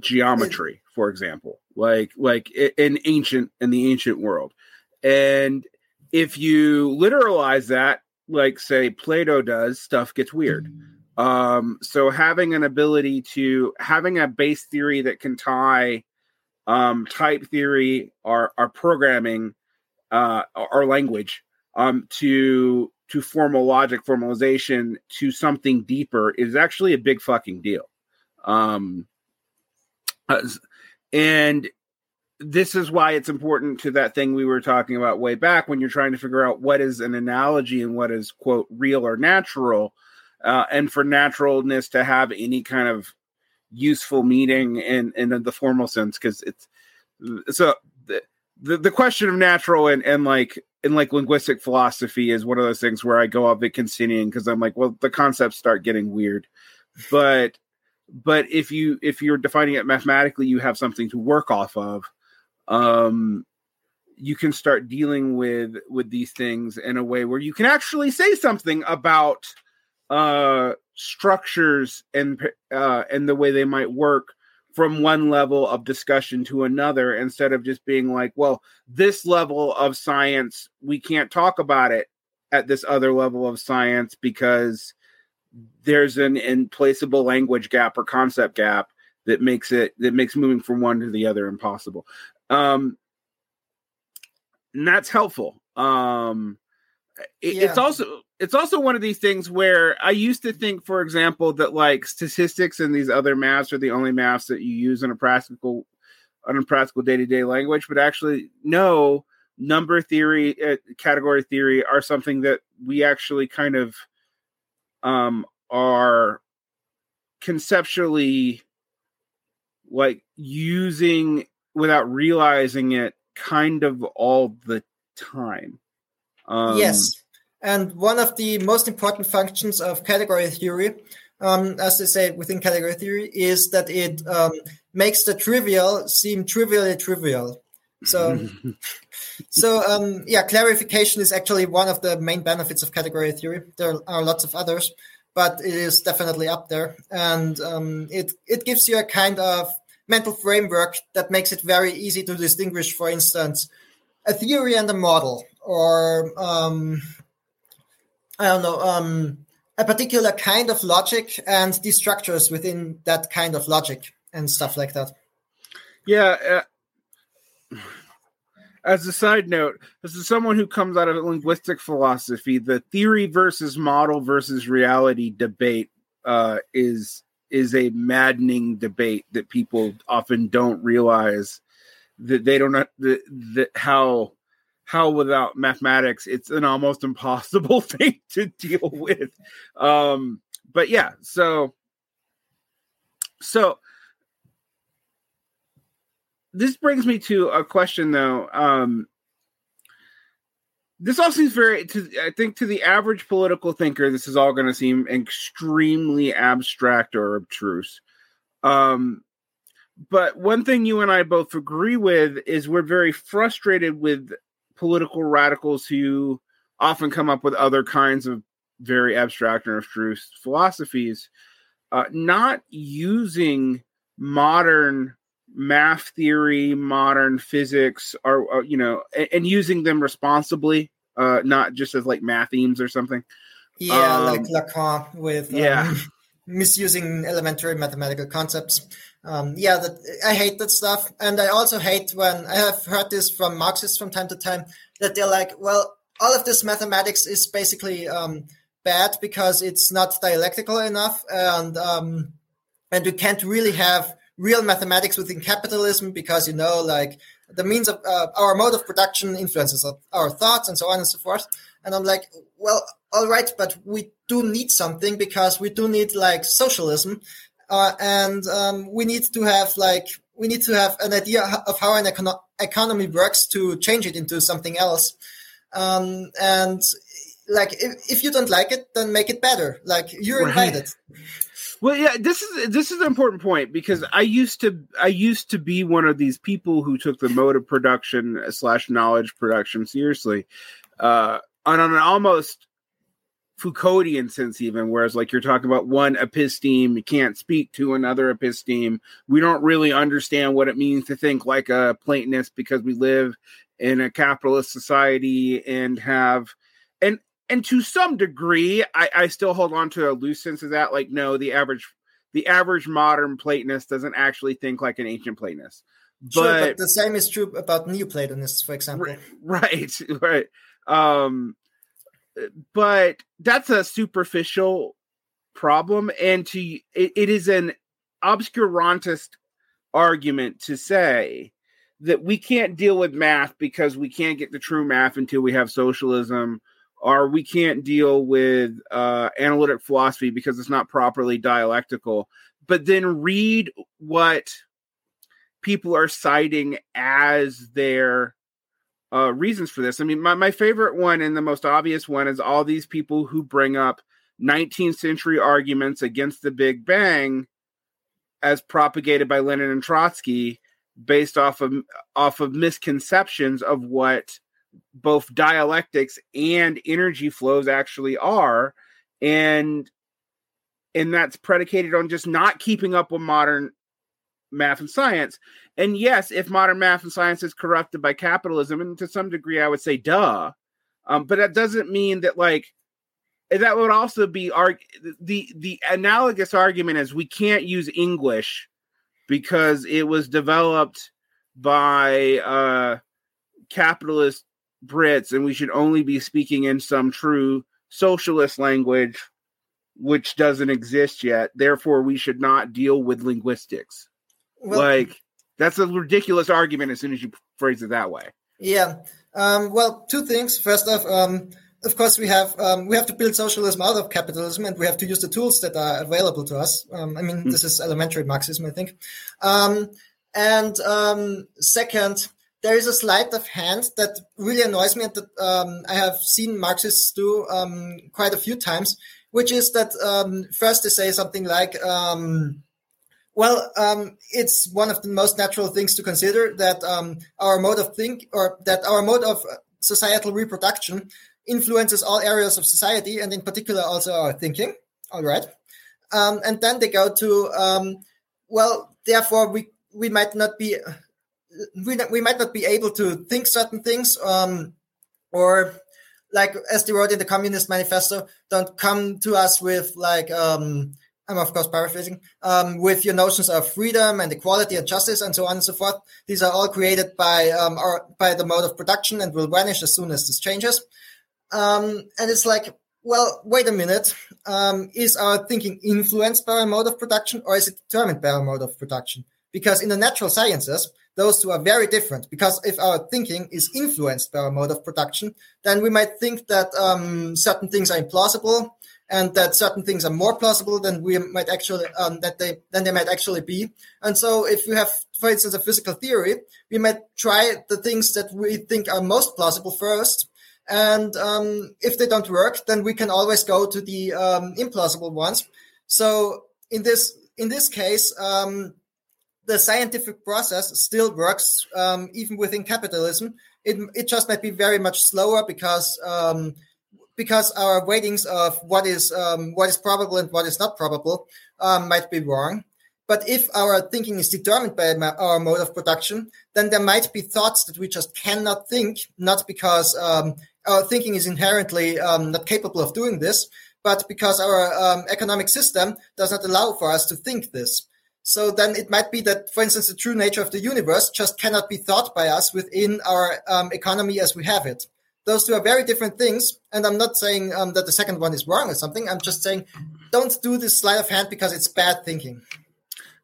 geometry for example like like in ancient in the ancient world and if you literalize that like say Plato does, stuff gets weird. Um, so having an ability to having a base theory that can tie um, type theory or, our programming uh, or language um, to to formal logic formalization to something deeper is actually a big fucking deal. Um, and this is why it's important to that thing we were talking about way back when you're trying to figure out what is an analogy and what is quote real or natural uh, and for naturalness to have any kind of useful meaning in in the formal sense because it's so the, the, question of natural and and like in like linguistic philosophy is one of those things where I go up Wittgensteinian because I'm like, well, the concepts start getting weird, but but if you if you're defining it mathematically, you have something to work off of. Um, you can start dealing with with these things in a way where you can actually say something about uh, structures and uh, and the way they might work from one level of discussion to another instead of just being like well this level of science we can't talk about it at this other level of science because there's an implaceable language gap or concept gap that makes it that makes moving from one to the other impossible um, and that's helpful. Um, it, yeah. it's also it's also one of these things where I used to think, for example, that like statistics and these other maths are the only maths that you use in a practical on a practical day to day language, but actually, no. Number theory, uh, category theory are something that we actually kind of um, are conceptually like using without realizing it kind of all the time. Um, yes. And one of the most important functions of category theory, um, as they say within category theory, is that it um, makes the trivial seem trivially trivial. So, so um, yeah, clarification is actually one of the main benefits of category theory. There are lots of others, but it is definitely up there, and um, it it gives you a kind of mental framework that makes it very easy to distinguish, for instance, a theory and a model, or um, I don't know, um, a particular kind of logic and the structures within that kind of logic and stuff like that. Yeah. Uh, as a side note, is someone who comes out of linguistic philosophy. The theory versus model versus reality debate uh, is is a maddening debate that people often don't realize that they don't know how how without mathematics it's an almost impossible thing to deal with. Um but yeah so so this brings me to a question though. Um this all seems very to i think to the average political thinker this is all going to seem extremely abstract or abstruse. Um but one thing you and i both agree with is we're very frustrated with political radicals who often come up with other kinds of very abstract and abstruse philosophies uh, not using modern math theory, modern physics, or, or you know, and, and, using them responsibly, uh, not just as like mathemes or something. Yeah, um, like Lacan with um, yeah. misusing elementary mathematical concepts. Um, yeah, that I hate that stuff, and I also hate when I have heard this from Marxists from time to time that they're like, well, all of this mathematics is basically um, bad because it's not dialectical enough, and um, and we can't really have real mathematics within capitalism because you know like the means of uh, our mode of production influences our thoughts and so on and so forth. And i'm like well all right but we do need something because we do need like socialism uh, and um, we need to have like we need to have an idea of how an econ- economy works to change it into something else. Um, and like if, if you don't like it then make it better. Like you're right. invited. Well, yeah, this is this is an important point because I used to I used to be one of these people who took the mode of production slash knowledge production seriously, uh, on an almost Foucauldian sense, even whereas like you're talking about one episteme, you can't speak to another episteme. We don't really understand what it means to think like a Platonist because we live in a capitalist society and have and and to some degree, I, I still hold on to a loose sense of that. Like, no, the average the average modern Platonist doesn't actually think like an ancient Platonist. But, sure, but the same is true about Neoplatonists, for example. Right, right. Um, but that's a superficial problem, and to it, it is an obscurantist argument to say that we can't deal with math because we can't get the true math until we have socialism or we can't deal with uh, analytic philosophy because it's not properly dialectical. But then read what people are citing as their uh, reasons for this. I mean, my, my favorite one and the most obvious one is all these people who bring up 19th century arguments against the Big Bang as propagated by Lenin and Trotsky based off of off of misconceptions of what both dialectics and energy flows actually are and and that's predicated on just not keeping up with modern math and science and yes if modern math and science is corrupted by capitalism and to some degree i would say duh um, but that doesn't mean that like that would also be arg- the the analogous argument is we can't use english because it was developed by uh capitalist Brits and we should only be speaking in some true socialist language which doesn't exist yet. Therefore, we should not deal with linguistics. Well, like that's a ridiculous argument as soon as you phrase it that way. Yeah. Um, well, two things. First off, um, of course, we have um, we have to build socialism out of capitalism, and we have to use the tools that are available to us. Um, I mean, mm. this is elementary Marxism, I think. Um, and um, second, there is a sleight of hand that really annoys me and that um, I have seen Marxists do um, quite a few times, which is that um, first they say something like, um, well, um, it's one of the most natural things to consider that um, our mode of think or that our mode of societal reproduction influences all areas of society and in particular also our thinking. All right. and then they go to, well, therefore we, we might not be we, we might not be able to think certain things um, or like as they wrote in the communist manifesto don't come to us with like um, i'm of course paraphrasing um, with your notions of freedom and equality and justice and so on and so forth. These are all created by um, our by the mode of production and will vanish as soon as this changes. Um, and it's like well wait a minute. Um, is our thinking influenced by our mode of production or is it determined by our mode of production? Because in the natural sciences those two are very different. Because if our thinking is influenced by our mode of production, then we might think that um, certain things are implausible and that certain things are more plausible than we might actually um, that they than they might actually be. And so, if we have, for instance, a physical theory, we might try the things that we think are most plausible first. And um, if they don't work, then we can always go to the um, implausible ones. So in this in this case, um, the scientific process still works um, even within capitalism. It, it just might be very much slower because um, because our weightings of what is um, what is probable and what is not probable um, might be wrong. But if our thinking is determined by our mode of production, then there might be thoughts that we just cannot think, not because um, our thinking is inherently um, not capable of doing this, but because our um, economic system does not allow for us to think this. So then it might be that, for instance, the true nature of the universe just cannot be thought by us within our um, economy as we have it. Those two are very different things. And I'm not saying um, that the second one is wrong or something. I'm just saying don't do this sleight of hand because it's bad thinking.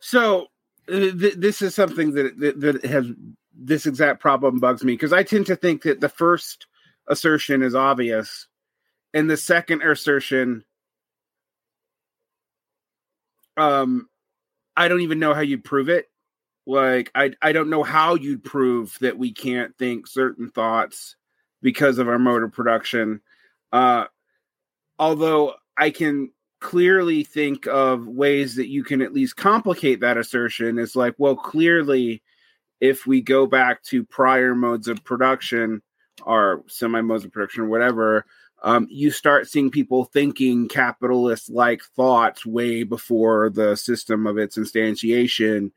So uh, th- this is something that, that, that has this exact problem bugs me because I tend to think that the first assertion is obvious and the second assertion um I don't even know how you'd prove it. Like I I don't know how you'd prove that we can't think certain thoughts because of our mode of production. Uh although I can clearly think of ways that you can at least complicate that assertion is like well clearly if we go back to prior modes of production or semi modes of production or whatever um, you start seeing people thinking capitalist like thoughts way before the system of its instantiation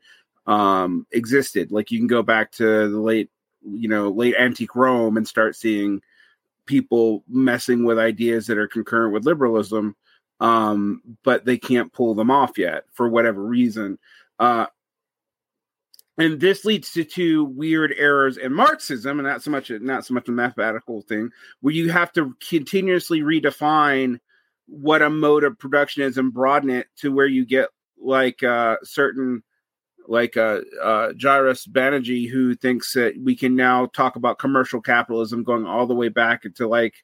um, existed. Like you can go back to the late, you know, late antique Rome and start seeing people messing with ideas that are concurrent with liberalism, um, but they can't pull them off yet for whatever reason. Uh, and this leads to two weird errors in Marxism, and not so much a not so much a mathematical thing, where you have to continuously redefine what a mode of production is and broaden it to where you get like uh, certain like uh, uh, Jairus Banaji, who thinks that we can now talk about commercial capitalism going all the way back into like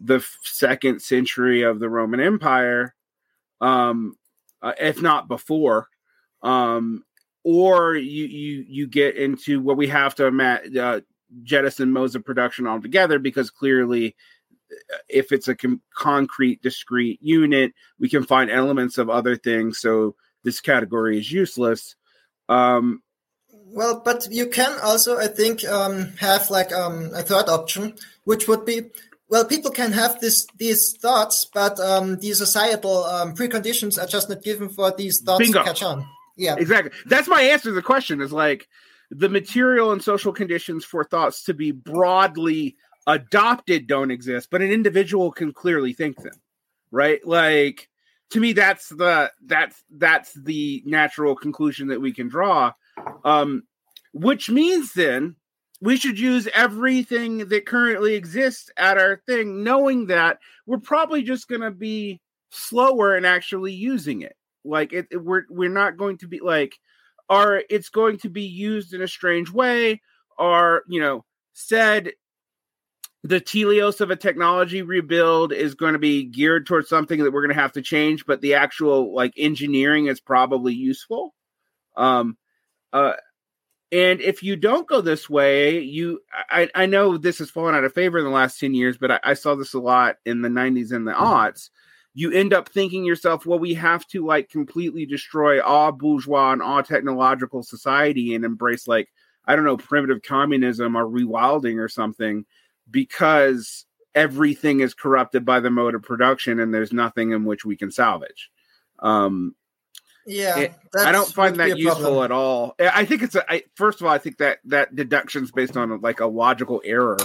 the second century of the Roman Empire, um, uh, if not before. Um, or you you you get into what we have to uh, jettison modes of production altogether because clearly uh, if it's a com- concrete discrete unit we can find elements of other things so this category is useless um, well but you can also i think um, have like um, a third option which would be well people can have this these thoughts but um, the societal um, preconditions are just not given for these thoughts Bingo. to catch on yeah. Exactly. That's my answer to the question is like the material and social conditions for thoughts to be broadly adopted don't exist, but an individual can clearly think them. Right? Like to me that's the that's that's the natural conclusion that we can draw. Um which means then we should use everything that currently exists at our thing, knowing that we're probably just going to be slower in actually using it. Like it, it, we're we're not going to be like, or it's going to be used in a strange way, or you know, said the teleos of a technology rebuild is going to be geared towards something that we're going to have to change, but the actual like engineering is probably useful. Um, uh, and if you don't go this way, you I, I know this has fallen out of favor in the last 10 years, but I, I saw this a lot in the 90s and the aughts. You end up thinking yourself, well, we have to like completely destroy all bourgeois and all technological society and embrace like, I don't know, primitive communism or rewilding or something because everything is corrupted by the mode of production and there's nothing in which we can salvage. Um, yeah, it, I don't find that useful problem. at all. I think it's a I, first of all, I think that that deduction is based on like a logical error,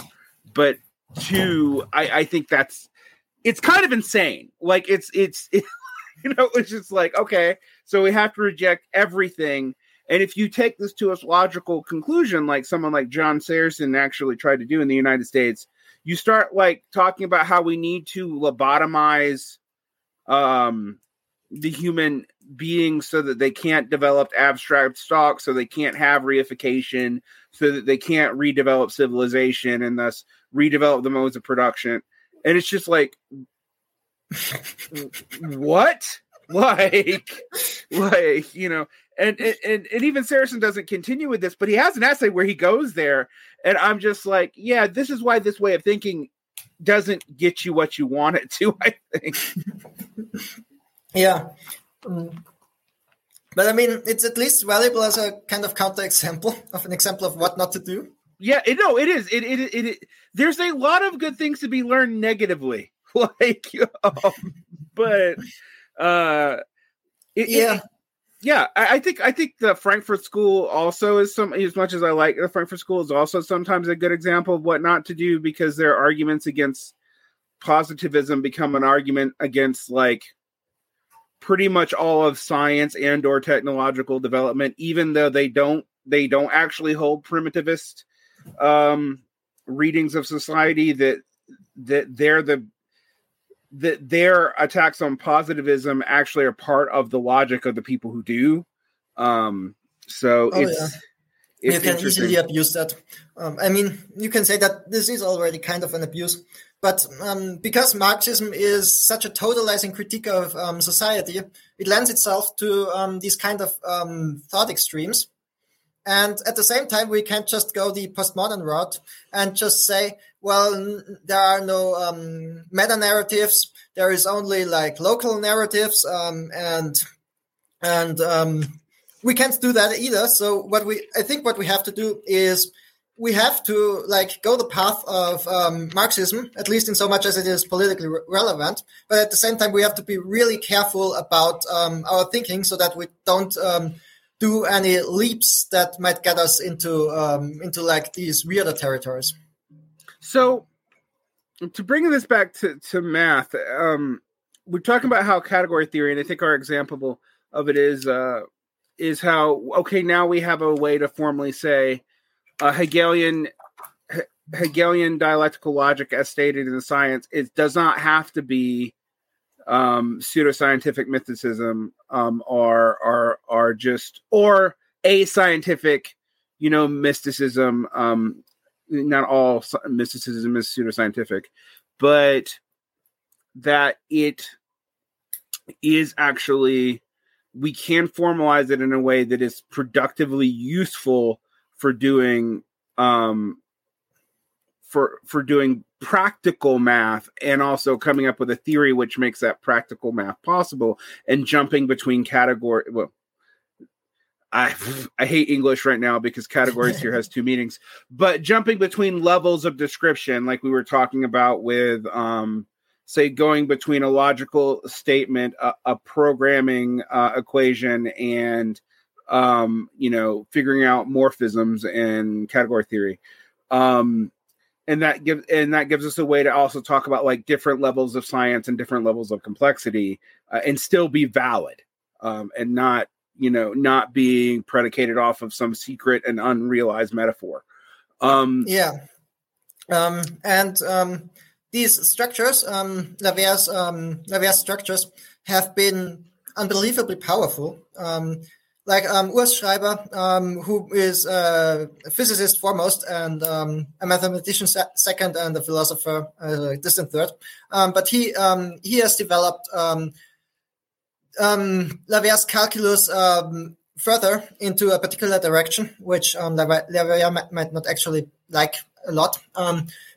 but two, I, I think that's it's kind of insane. Like it's it's it, you know it's just like okay, so we have to reject everything. And if you take this to a logical conclusion, like someone like John Zerzan actually tried to do in the United States, you start like talking about how we need to lobotomize um the human being so that they can't develop abstract stock, so they can't have reification, so that they can't redevelop civilization and thus redevelop the modes of production. And it's just like, what? Like, like you know, and, and and even Zerzan doesn't continue with this, but he has an essay where he goes there, and I'm just like, yeah, this is why this way of thinking doesn't get you what you want it to. I think. yeah. Mm. But I mean, it's at least valuable as a kind of counterexample of an example of what not to do. Yeah, it, no, it is. It, it, it, it, There's a lot of good things to be learned negatively, like, um, but uh, it, yeah, it, yeah. I, I, think I think the Frankfurt School also is some. As much as I like the Frankfurt School, is also sometimes a good example of what not to do because their arguments against positivism become an argument against like pretty much all of science and or technological development even though they don't they don't actually hold primitivist um readings of society that that they're the that their attacks on positivism actually are part of the logic of the people who do um so oh, it's yeah. It's you can easily abuse that. Um, I mean, you can say that this is already kind of an abuse, but um, because Marxism is such a totalizing critique of um, society, it lends itself to um, these kind of um, thought extremes. And at the same time, we can't just go the postmodern route and just say, well, there are no um, meta narratives. There is only like local narratives, um, and and um, we can't do that either. So what we, I think, what we have to do is we have to like go the path of um, Marxism, at least in so much as it is politically re- relevant. But at the same time, we have to be really careful about um, our thinking so that we don't um, do any leaps that might get us into um, into like these weirder territories. So, to bring this back to to math, um, we're talking about how category theory, and I think our example of it is uh, is how okay now we have a way to formally say uh, Hegelian Hegelian dialectical logic, as stated in the science, it does not have to be um, pseudoscientific mysticism, um, or are are just or a scientific, you know, mysticism. Um, not all mysticism is pseudoscientific, but that it is actually we can formalize it in a way that is productively useful for doing um for for doing practical math and also coming up with a theory which makes that practical math possible and jumping between category well I I hate English right now because categories here has two meanings, but jumping between levels of description, like we were talking about with, um, say, going between a logical statement, a, a programming uh, equation, and um, you know, figuring out morphisms and category theory. Um, and that gives and that gives us a way to also talk about like different levels of science and different levels of complexity uh, and still be valid um, and not you know not being predicated off of some secret and unrealized metaphor. Um, yeah. Um, and um, these structures um, Lawvere's um, Lawvere's structures have been unbelievably powerful. Um, like um, Urs Schreiber, um, who is a physicist foremost and um, a mathematician se- second and a philosopher uh, distant third. Um, but he um, he has developed um, um, calculus further into a particular direction, which um, Lawvere might not actually like a lot.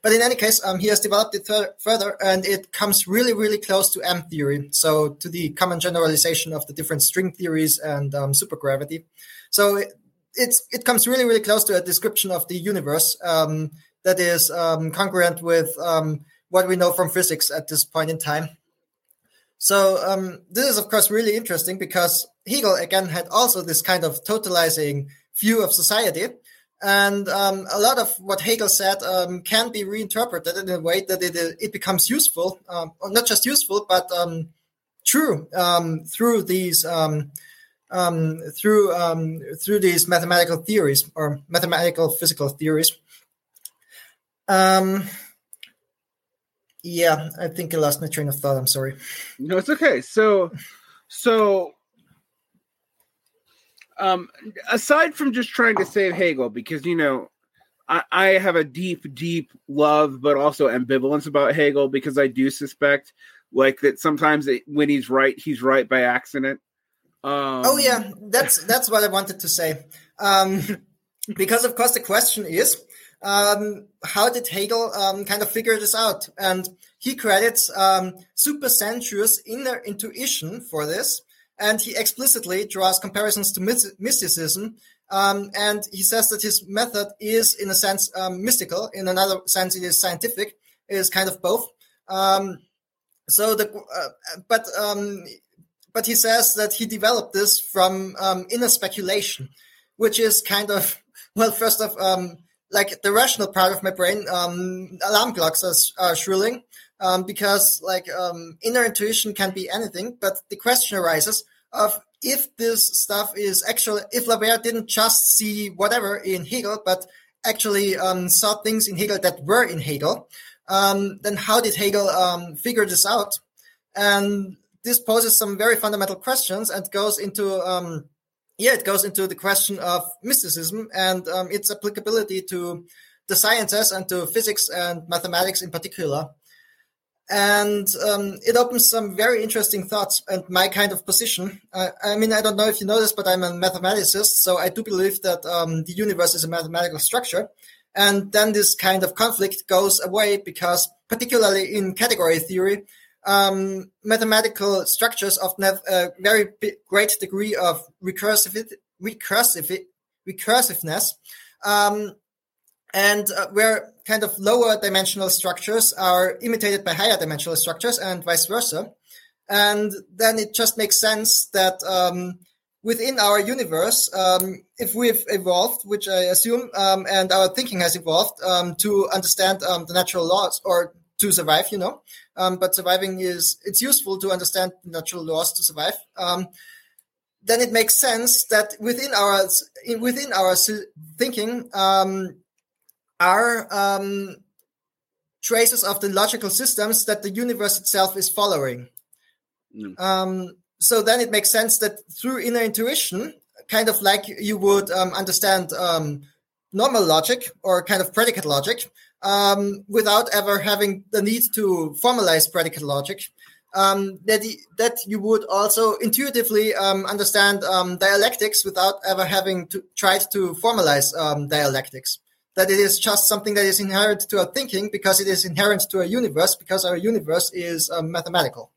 But in any case, um, he has developed it further, and it comes really, really close to M theory. So to the common generalization of the different string theories and um, supergravity. So it, it's it comes really, really close to a description of the universe um, that is um, congruent with um, what we know from physics at this point in time. So um, this is of course really interesting because Hegel again had also this kind of totalizing view of society and um, a lot of what Hegel said um, can be reinterpreted in a way that it, it becomes useful, um, not just useful, but um, true um, through these um, through through these mathematical theories or mathematical physical theories. yeah, I think I lost my train of thought. I'm sorry. No, it's okay. So, So, um, aside from just trying to save Hegel, because you know, I, I have a deep, deep love, but also ambivalence about Hegel because I do suspect, like that sometimes it, when he's right, he's right by accident. Um, oh yeah, that's that's what I wanted to say. Um, because of course the question is, um, how did Hegel um, kind of figure this out? And he credits um, supersensuous inner intuition for this, and he explicitly draws comparisons to mysticism. Um, and he says that his method is, in a sense, um, mystical. In another sense, it is scientific. It is kind of both. Um, so the, uh, but but he says that he developed this from inner speculation, which is kind of well, first of um, like the rational part of my brain, um, alarm clocks are, are shrilling um, because like um, inner intuition can be anything. But the question arises of if this stuff is actually if Lawvere didn't just see whatever in Hegel, but actually um, saw things in Hegel that were in Hegel, um, then how did Hegel um, figure this out? And this poses some very fundamental questions and goes into um, yeah, it goes into the question of mysticism and um, its applicability to the sciences and to physics and mathematics in particular. And um, it opens some very interesting thoughts and my kind of position. Uh, I mean, I don't know if you know this, but I'm a mathematicist, so I do believe that um, the universe is a mathematical structure. And then this kind of conflict goes away because, particularly in category theory, um, mathematical structures often have a very big, great degree of recursive, recursiveness, um, and uh, where kind of lower dimensional structures are imitated by higher dimensional structures and vice versa. And then it just makes sense that um, within our universe, um, if we've evolved, which I assume, um, and our thinking has evolved um, to understand um, the natural laws or to survive, you know. Um, but surviving is it's useful to understand natural laws to survive. Then it makes sense that within our within our thinking are um, traces of the logical systems that the universe itself is following. Mm. so then it makes sense that through inner intuition, kind of like you would um, understand um, normal logic or kind of predicate logic, um, without ever having the need to formalize predicate logic. Um, that that you would also intuitively um, understand um, dialectics without ever having to tried to formalize um, dialectics. That it is just something that is inherent to our thinking because it is inherent to our universe because our universe is um, mathematical,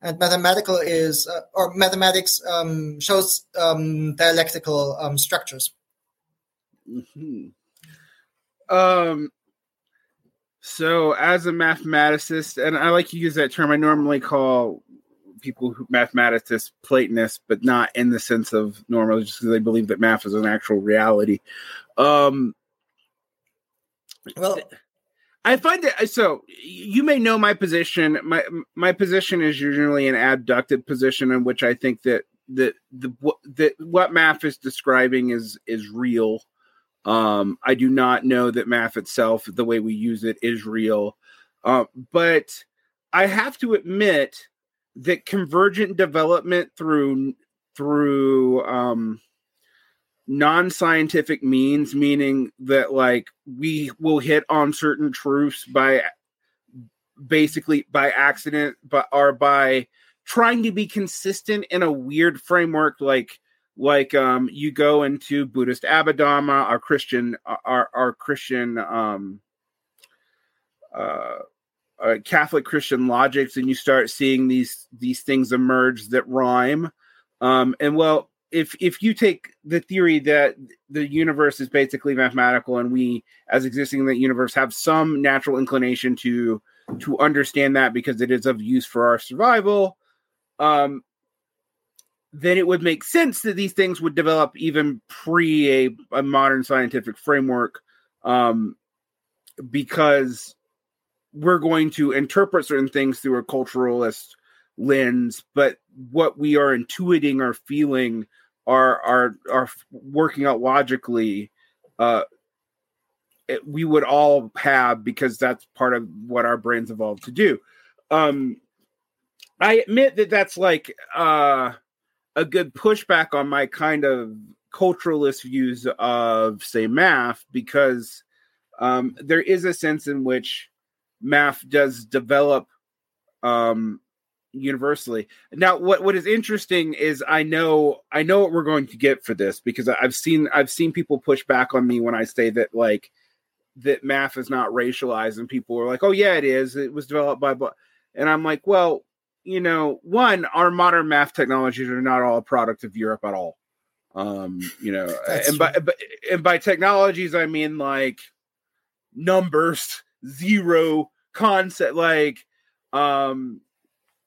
and mathematical is uh, or mathematics um, shows dialectical structures. Mm-hmm. Um, so, as a mathematicist, and I like to use that term, I normally call people who mathematicists Platonists, but not in the sense of normal, just because they believe that math is an actual reality. Um, well, I find it so. You may know my position. My my position is usually an abducted position, in which I think that that the that what math is describing is is real um, I do not know that math itself, the way we use it, is real. Uh, but I have to admit that convergent development through through um, non-scientific means, meaning that like we will hit on certain truths by basically by accident, but are by trying to be consistent in a weird framework, like like um, you go into Buddhist Abhidharma, our Christian, our our Christian, um, uh, uh, Catholic Christian logics, and you start seeing these these things emerge that rhyme. Um, and well, if if you take the theory that the universe is basically mathematical, and we, as existing in the universe, have some natural inclination to to understand that because it is of use for our survival, um, then it would make sense that these things would develop even pre a, a modern scientific framework um, because we're going to interpret certain things through a culturalist lens but what we are intuiting or feeling are are are working out logically uh it, we would all have because that's part of what our brains evolved to do. Um I admit that that's like uh, a good pushback on my kind of culturalist views of, say, math, because um, there is a sense in which math does develop um, universally. Now, what what is interesting is I know I know what we're going to get for this because I've seen I've seen people push back on me when I say that like that math is not racialized, and people are like, "Oh yeah, it is. It was developed by," and I'm like, "Well, you know, one, our modern math technologies are not all a product of Europe at all. Um, you know, and by, and by technologies I mean like numbers, zero concept, like um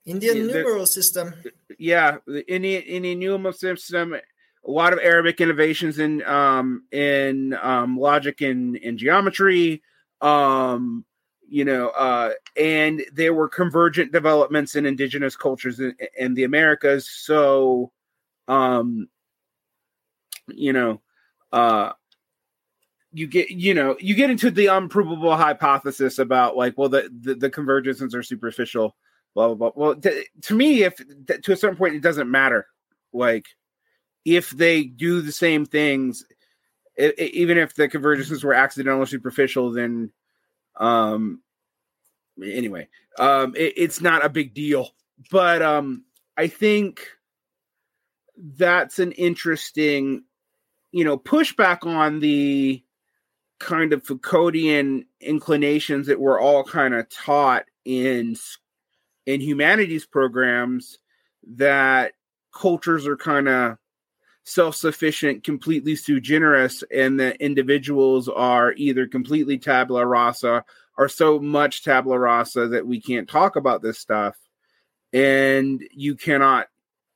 Indian numeral system. Yeah, the Indian Indian numeral system. A lot of Arabic innovations in um in um logic and in geometry. Um, you know, uh, and there were convergent developments in indigenous cultures in, in the Americas. So, um, you know, uh, you get you know you get into the unprovable hypothesis about like well the the, the convergences are superficial blah blah blah. Well to, to me if to a certain point it doesn't matter. Like if they do the same things it, it, even if the convergences were accidental or superficial then um anyway um it, it's not a big deal. But um i think that's an interesting you know pushback on the kind of Foucauldian inclinations that we're all kind of taught in in humanities programs that cultures are kind of self-sufficient, completely sui generis, and that individuals are either completely tabula rasa or so much tabula rasa that we can't talk about this stuff, and you cannot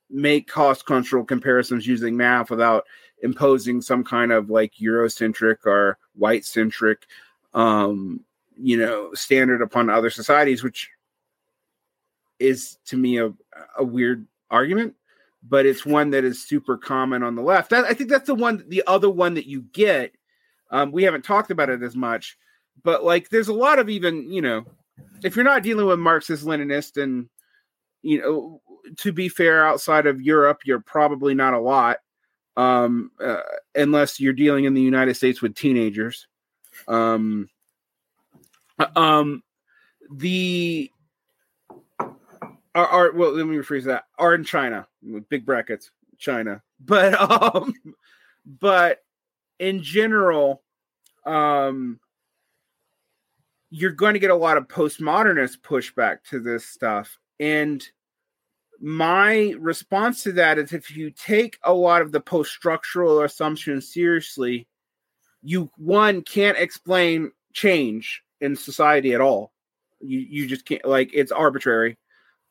make cost control comparisons using math without imposing some kind of like Eurocentric or white centric, um, you know, standard upon other societies, which is to me a, a weird argument, but it's one that is super common on the left. That, I think that's the one, the other one that you get. Um, we haven't talked about it as much, but like there's a lot of even, you know, if you're not dealing with Marxist Leninist and, you know, to be fair, outside of Europe, you're probably not a lot um, uh, unless you're dealing in the United States with teenagers. Um, uh, um, the are, are well, let me rephrase that. Are in China big brackets, China, but um, but in general, um, you're going to get a lot of postmodernist pushback to this stuff, and my response to that is if you take a lot of the post structural assumptions seriously, you one can't explain change in society at all. You you just can't like it's arbitrary.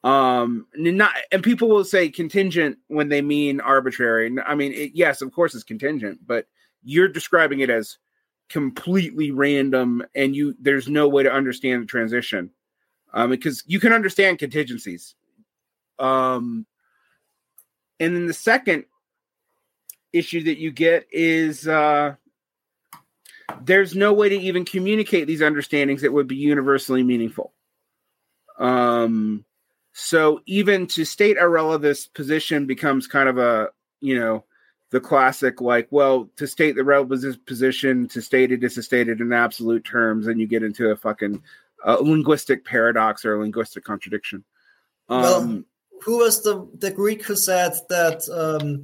Um, not and people will say contingent when they mean arbitrary. I mean, it, yes, of course it's contingent, but you're describing it as completely random, and you there's no way to understand the transition. Um, because you can understand contingencies um, and then the second issue that you get is uh, there's no way to even communicate these understandings that would be universally meaningful. Um, so even to state a relativist position becomes kind of a you know the classic like well to state the relativist position to state it is to state it in absolute terms and you get into a fucking uh, linguistic paradox or a linguistic contradiction. Um, well, who was the the Greek who said that um,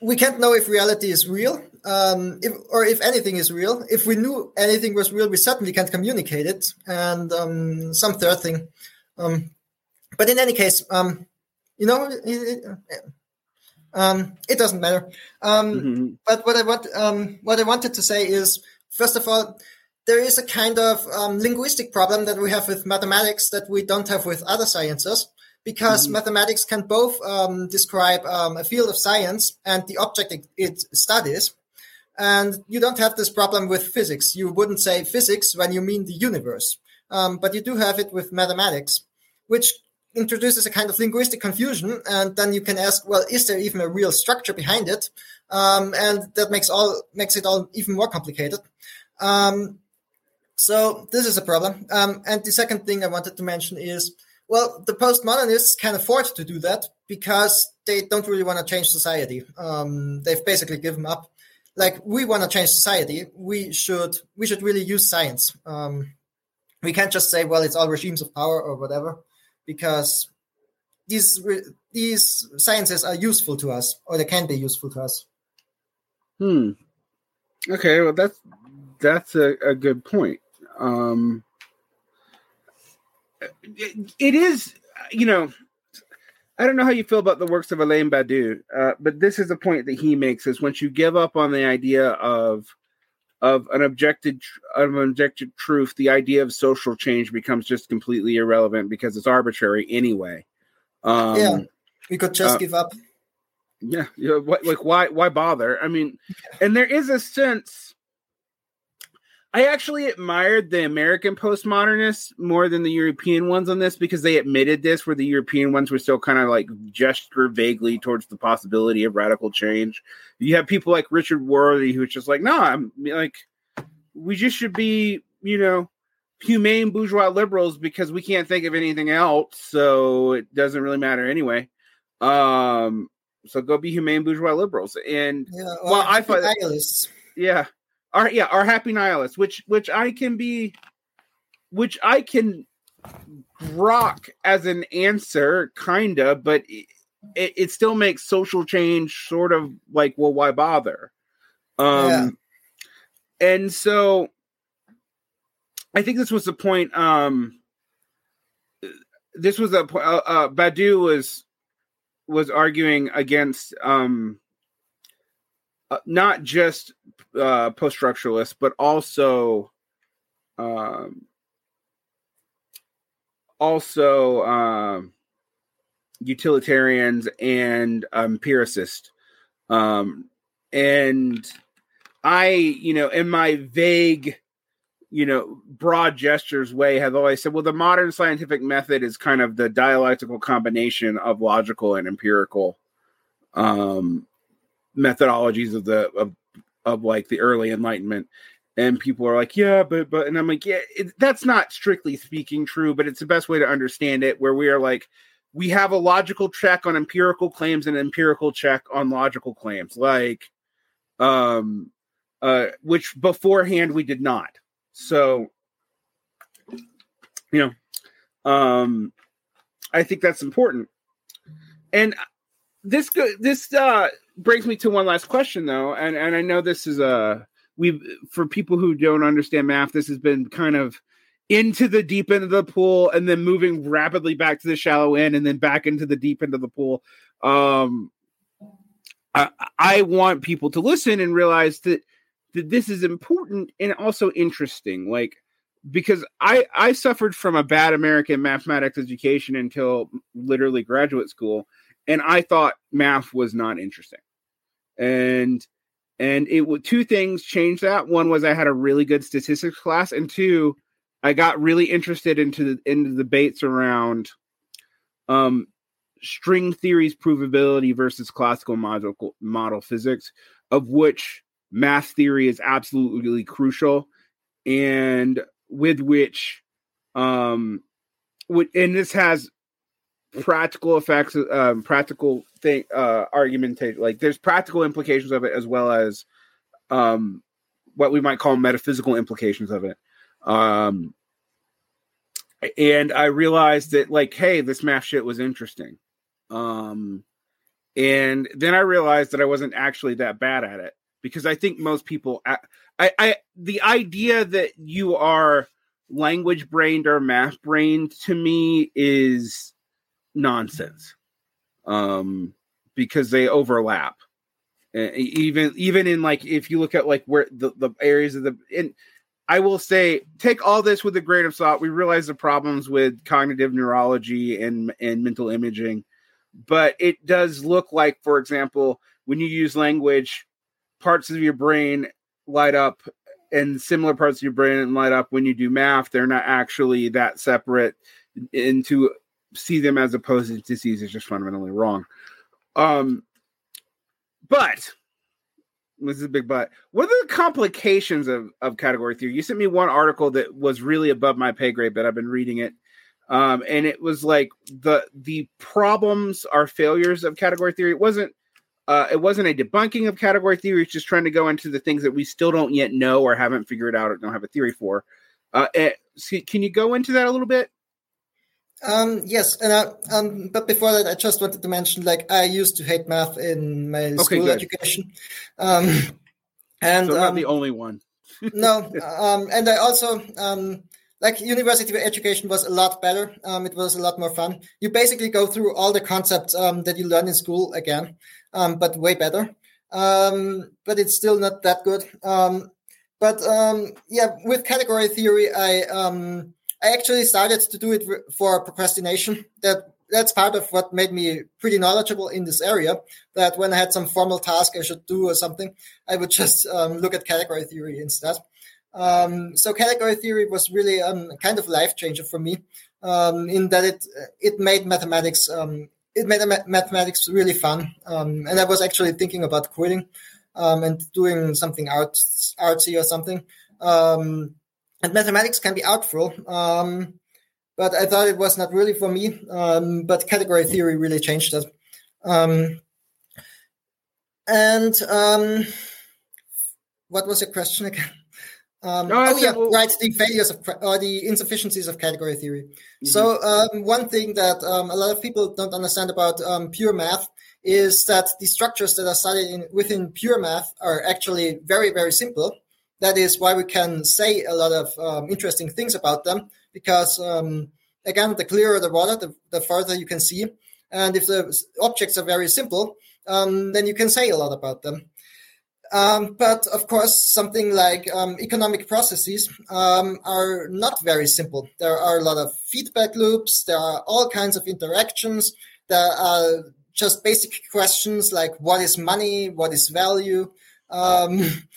we can't know if reality is real, um, if, or if anything is real. If we knew anything was real, we certainly can't communicate it. And um, some third thing. Um, but in any case, um, you know, it, it, um, it doesn't matter. Mm-hmm. But what I want, what I wanted to say is, first of all, there is a kind of linguistic problem that we have with mathematics that we don't have with other sciences because mm-hmm. mathematics can both um, describe um, a field of science and the object it, it, studies. And you don't have this problem with physics. You wouldn't say physics when you mean the universe, um, but you do have it with mathematics, which introduces a kind of linguistic confusion. And then you can ask, well, is there even a real structure behind it? Um, and that makes all makes it all even more complicated. Um, so this is a problem. Um, and the second thing I wanted to mention is Well, the postmodernists can afford to do that because they don't really want to change society. Um, they've basically given up. Like we want to change society, we should we should really use science. Um, we can't just say, well, it's all regimes of power or whatever, because these these sciences are useful to us, or they can be useful to us. Hmm. Okay, well that's that's a, a good point. Um, it, it is, you know, I don't know how you feel about the works of Alain Badiou, uh, but this is a point that he makes: is once you give up on the idea of of an objective of an objective truth, the idea of social change becomes just completely irrelevant because it's arbitrary anyway. Um, yeah, we could just uh, give up. Yeah, you know, what, like why why bother? I mean, and there is a sense I actually admired the American postmodernists more than the European ones on this because they admitted this, where the European ones were still kind of like gesture vaguely towards the possibility of radical change. You have people like Richard Rorty who's just like, no, I'm like, we just should be, you know, humane bourgeois liberals because we can't think of anything else, so it doesn't really matter anyway. Um, so go be humane bourgeois liberals. And yeah, well, I find yeah our yeah our happy nihilists which which i can be which i can rock as an answer kinda but it, it still makes social change sort of like well why bother um yeah. and so i think this was the point um this was a uh, uh Badiou was was arguing against um uh, not just uh, post structuralists, but also um, also um, utilitarians and empiricists. Um, and I, you know, in my vague, you know, broad gestures way, have always said, well, the modern scientific method is kind of the dialectical combination of logical and empirical um, methodologies of the of of like the early enlightenment. And people are like yeah but but and i'm like yeah it, that's not strictly speaking true but it's the best way to understand it where we are like we have a logical check on empirical claims and an empirical check on logical claims. Like um uh which beforehand we did not. So you know um i think that's important. And this go this uh brings me to one last question though, and and I know this is a we for people who don't understand math, this has been kind of into the deep end of the pool and then moving rapidly back to the shallow end and then back into the deep end of the pool. Um, I, I want people to listen and realize that that this is important and also interesting. Like because I I suffered from a bad American mathematics education until literally graduate school, and I thought math was not interesting and and it would two things changed that. One was I had a really good statistics class, and two, I got really interested into the into the debates around um string theory's provability versus classical model model physics, of which math theory is absolutely crucial, and with which um and this has practical effects, um, practical thing, uh, argumentation. Like there's practical implications of it as well as um, what we might call metaphysical implications of it. Um, and I realized that, like, hey, this math shit was interesting. Um, and then I realized that I wasn't actually that bad at it because I think most people, I, I, I the idea that you are language brained or math brained to me is nonsense um because they overlap. Even even in like if you look at like where the, the areas of the and i will say take all this with a grain of salt. We realize the problems with cognitive neurology and and mental imaging but it does look like for example when you use language parts of your brain light up and similar parts of your brain light up when you do math. They're not actually that separate into see them as opposing disease is just fundamentally wrong. Um, but this is a big but. What are the complications of, of category theory? You sent me one article that was really above my pay grade, but I've been reading it. Um, and it was like the the problems are failures of category theory. It wasn't uh, it wasn't a debunking of category theory. It's just trying to go into the things that we still don't yet know or haven't figured out or don't have a theory for. Uh, eh, can you go into that a little bit? Um, yes, and I, um, but before that, I just wanted to mention, like, I used to hate math in my okay, school good. education, um, and so not um, the only one. no, um, and I also um, like university education was a lot better. Um, it was a lot more fun. You basically go through all the concepts um, that you learn in school again, um, but way better. Um, but it's still not that good. Um, but um, yeah, with category theory, I um, I actually started to do it for procrastination. That that's part of what made me pretty knowledgeable in this area. That when I had some formal task I should do or something, I would just um, look at category theory instead. Um, so category theory was really um, kind of life changer for me um, in that it it made mathematics um, it made mathematics really fun, um, and I was actually thinking about quitting and doing something arts, artsy or something. Um, and mathematics can be artful, um, but I thought it was not really for me. Um, but category theory really changed that. Um, and what was your question again? Um, no, oh yeah, well, right. The failures of or the insufficiencies of category theory. Mm-hmm. So um, one thing that um, a lot of people don't understand about um, pure math is that the structures that are studied in, within pure math are actually very very simple. That is why we can say a lot of um, interesting things about them because um, again, the clearer the water, the, the further you can see, and if the objects are very simple, then you can say a lot about them. Um, but of course, something like um, economic processes um, are not very simple. There are a lot of feedback loops. There are all kinds of interactions. There are just basic questions like what is money, what is value, um,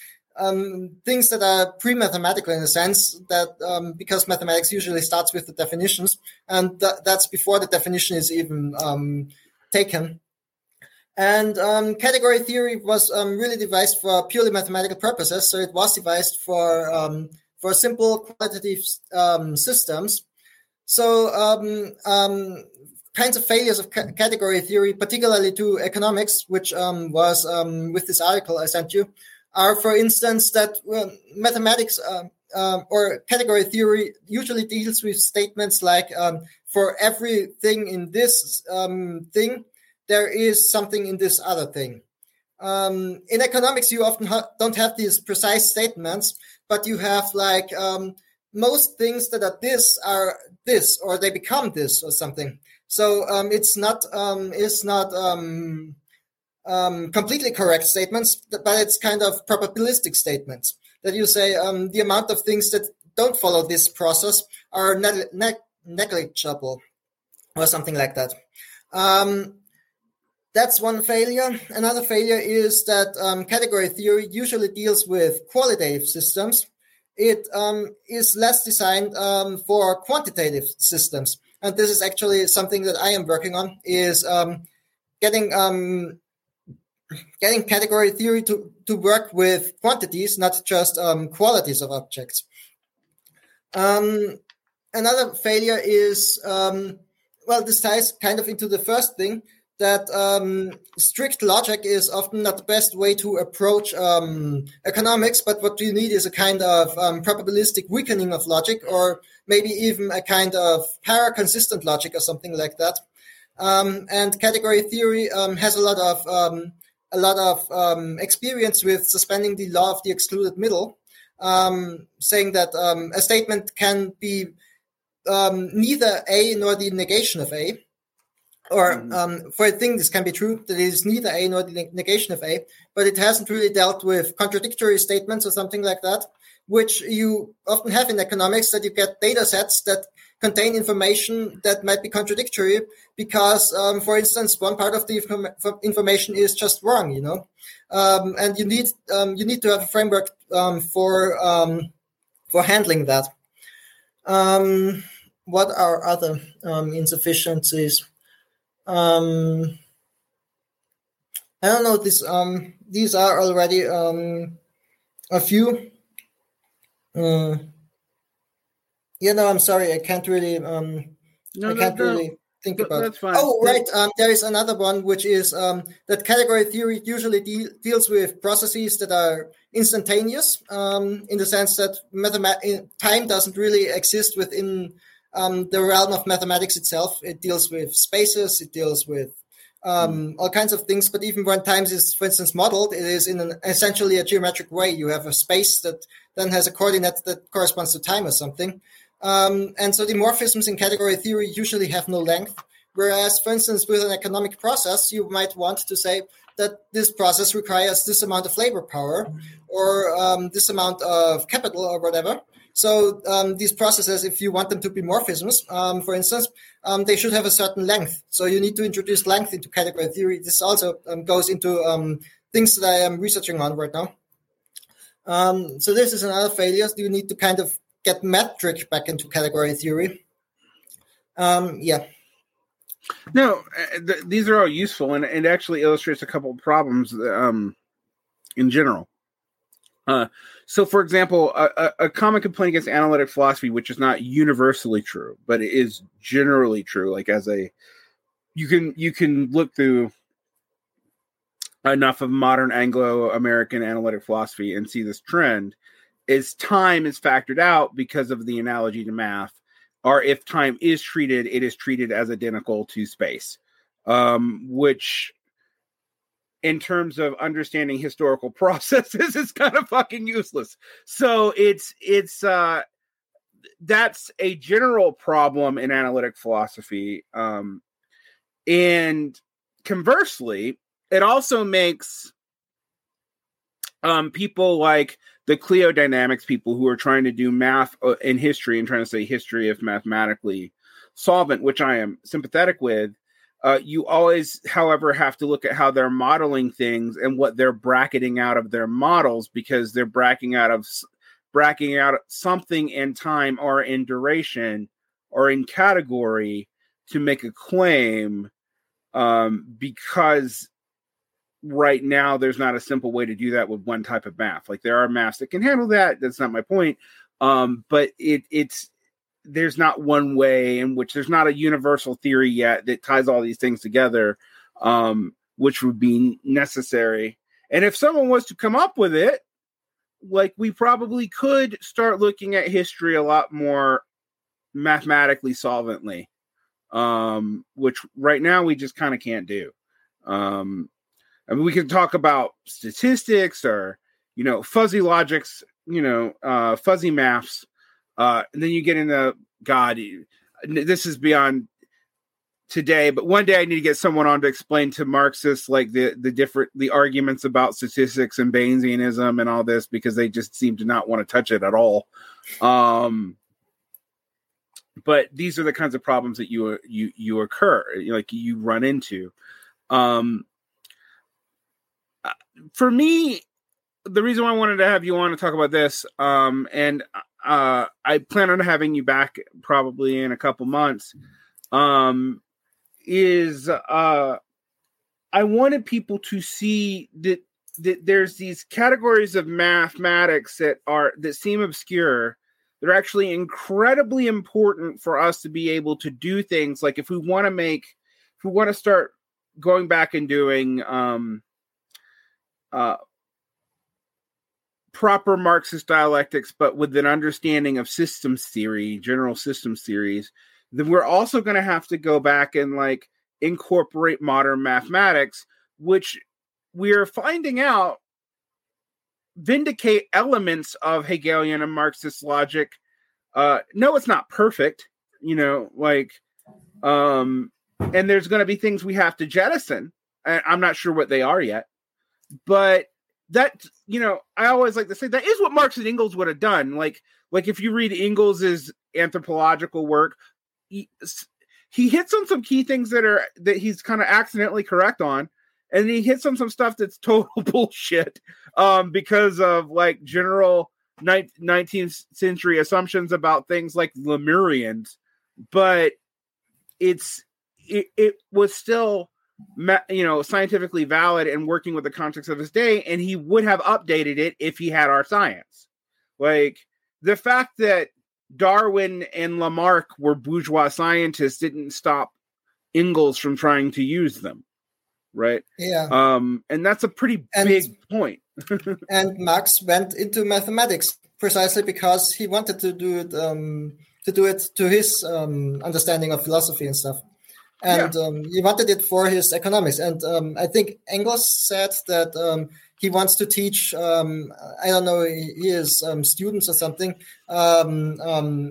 um, things that are pre-mathematical in a sense that um, because mathematics usually starts with the definitions, and th- that's before the definition is even taken. And um, category theory was um, really devised for purely mathematical purposes. So it was devised for um, for simple quantitative um, systems. So um, um, kinds of failures of ca- category theory, particularly to economics, which was with this article I sent you, are for instance that well, mathematics. Uh, or category theory usually deals with statements like for everything in this thing there is something in this other thing. Um, in economics, you often ha- don't have these precise statements, but you have like um, most things that are this are this, or they become this, or something. So um, it's not um, it's not um, um, completely correct statements, but it's kind of probabilistic statements that you say the amount of things that don't follow this process are ne- ne- negligible, or something like that. Um, that's one failure. Another failure is that um, category theory usually deals with qualitative systems. It um, is less designed um, for quantitative systems, and this is actually something that I am working on. Is um, getting um, getting category theory to, to work with quantities, not just um, qualities of objects. another failure is well, this ties kind of into the first thing that um, strict logic is often not the best way to approach um, economics, but what you need is a kind of um, probabilistic weakening of logic, or maybe even a kind of para-consistent logic or something like that. Um, and category theory um, has a lot of um, a lot of experience with suspending the law of the excluded middle, saying that a statement can be neither A nor the negation of A or mm-hmm. um, for a thing this can be true that it is neither a nor the negation of a but it hasn't really dealt with contradictory statements or something like that which you often have in economics that you get data sets that contain information that might be contradictory because um, for instance one part of the inform- information is just wrong you know um, and you need um, you need to have a framework um, for um, for handling that what are other insufficiencies um, I don't know. This um, these are already um, a few. Uh, you know, I'm sorry, I can't really um, No, I can't no, really think no, about. Oh, right. Um, there is another one, which is um, that category theory usually de- deals with processes that are instantaneous, um, in the sense that mathemat- time doesn't really exist within um, the realm of mathematics itself. It deals with spaces. It deals with um, all kinds of things. But even when time is, for instance, modeled, it is in an essentially a geometric way. You have a space that then has a coordinate that corresponds to time or something. Um, and so the morphisms in category theory usually have no length. Whereas, for instance, with an economic process, you might want to say that this process requires this amount of labor power or um, this amount of capital or whatever. So um, these processes, if you want them to be morphisms, um, for instance, um, they should have a certain length. So you need to introduce length into category theory. This also um, goes into um, things that I am researching on right now. Um, so this is another failure. You need to kind of get metric back into category theory. Um, yeah. No, uh, th- these are all useful, and it actually illustrates a couple problems in general. Uh, so, for example, a, a, common complaint against analytic philosophy, which is not universally true, but it is generally true, like as a you can you can look through enough of modern Anglo-American analytic philosophy and see this trend is time is factored out because of the analogy to math, or if time is treated, it is treated as identical to space, um, which in terms of understanding historical processes is kind of fucking useless. So it's it's uh that's a general problem in analytic philosophy. Um and conversely, it also makes um people like the cliodynamics people who are trying to do math uh, in history and trying to say history if mathematically solvent, which I am sympathetic with, uh, you always, however, have to look at how they're modeling things and what they're bracketing out of their models because they're bracketing out of bracketing out something in time or in duration or in category to make a claim um, because right now there's not a simple way to do that with one type of math like there are maths that can handle that that's not my point um, but it it's there's not one way in which there's not a universal theory yet that ties all these things together, um, which would be necessary. And if someone was to come up with it, like we probably could start looking at history a lot more mathematically solvently, um, which right now we just kind of can't do. Um, I mean, we can talk about statistics or you know fuzzy logics, you know, uh, fuzzy maths uh, and then you get into God. This is beyond today, but one day I need to get someone on to explain to Marxists like the the different the arguments about statistics and Bayesianism and all this because they just seem to not want to touch it at all. Um, but these are the kinds of problems that you you you occur like you run into. Um, for me, the reason why I wanted to have you on to talk about this, um, and uh, I plan on having you back probably in a couple months. Um, is uh, I wanted people to see that that there's these categories of mathematics that are that seem obscure that are actually incredibly important for us to be able to do things like if we want to make if we want to start going back and doing um uh proper Marxist dialectics, but with an understanding of systems theory, general systems theories, then we're also going to have to go back and like incorporate modern mathematics, which we are finding out vindicate elements of Hegelian and Marxist logic. Uh, no, it's not perfect, you know, like, um, and there's going to be things we have to jettison. I'm not sure what they are yet, but that you know i always like to say that is what marx and engels would have done. Like like if you read engels's anthropological work he, he hits on some key things that are that he's kind of accidentally correct on and he hits on some stuff that's total bullshit um because of like general 19th century assumptions about things like lemurians but it's it, it was still you know scientifically valid and working with the context of his day and he would have updated it if he had our science like the fact that Darwin and Lamarck were bourgeois scientists didn't stop Engels from trying to use them, right? Yeah. Um, and that's a pretty and, big point. and Marx went into mathematics precisely because he wanted to do it um, to do it to his um, understanding of philosophy and stuff. And yeah. um, he wanted it for his economics. And um, I think Engels said that um, he wants to teach, um, I don't know, his um, students or something, um,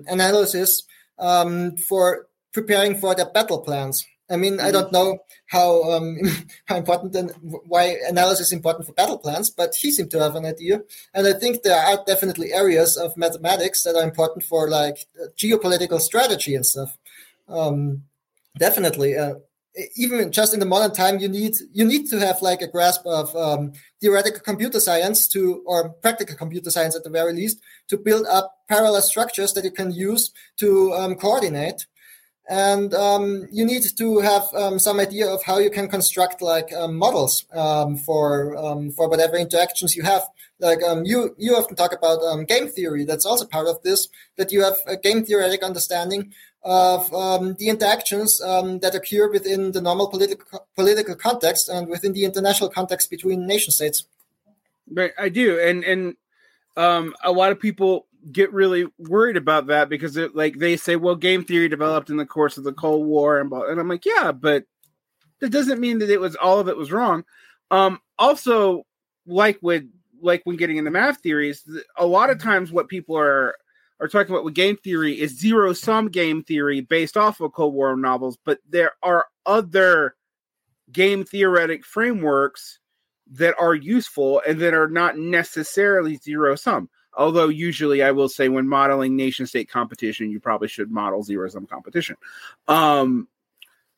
analysis for preparing for their battle plans. I mean, mm-hmm. I don't know how um, how important and why analysis is important for battle plans, but he seemed to have an idea. And I think there are definitely areas of mathematics that are important for like geopolitical strategy and stuff. Um, definitely, uh, even just in the modern time, you need you need to have like a grasp of um, theoretical computer science to or practical computer science at the very least to build up parallel structures that you can use to um, coordinate and um, you need to have um, some idea of how you can construct like um, models um, for um, for whatever interactions you have. Like um, you you often talk about game theory. That's also part of this. That you have a game theoretic understanding of the interactions that occur within the normal political political context and within the international context between nation states. Right, I do, and and a lot of people get really worried about that because it like they say, well, game theory developed in the course of the Cold War, and and I'm like, yeah, but that doesn't mean that it was all of it was wrong. Um, also, like with like when getting into math theories, a lot of times what people are are talking about with game theory is zero sum game theory based off of Cold War novels, but there are other game theoretic frameworks that are useful and that are not necessarily zero sum. Although usually I will say when modeling nation state competition, you probably should model zero sum competition. Um,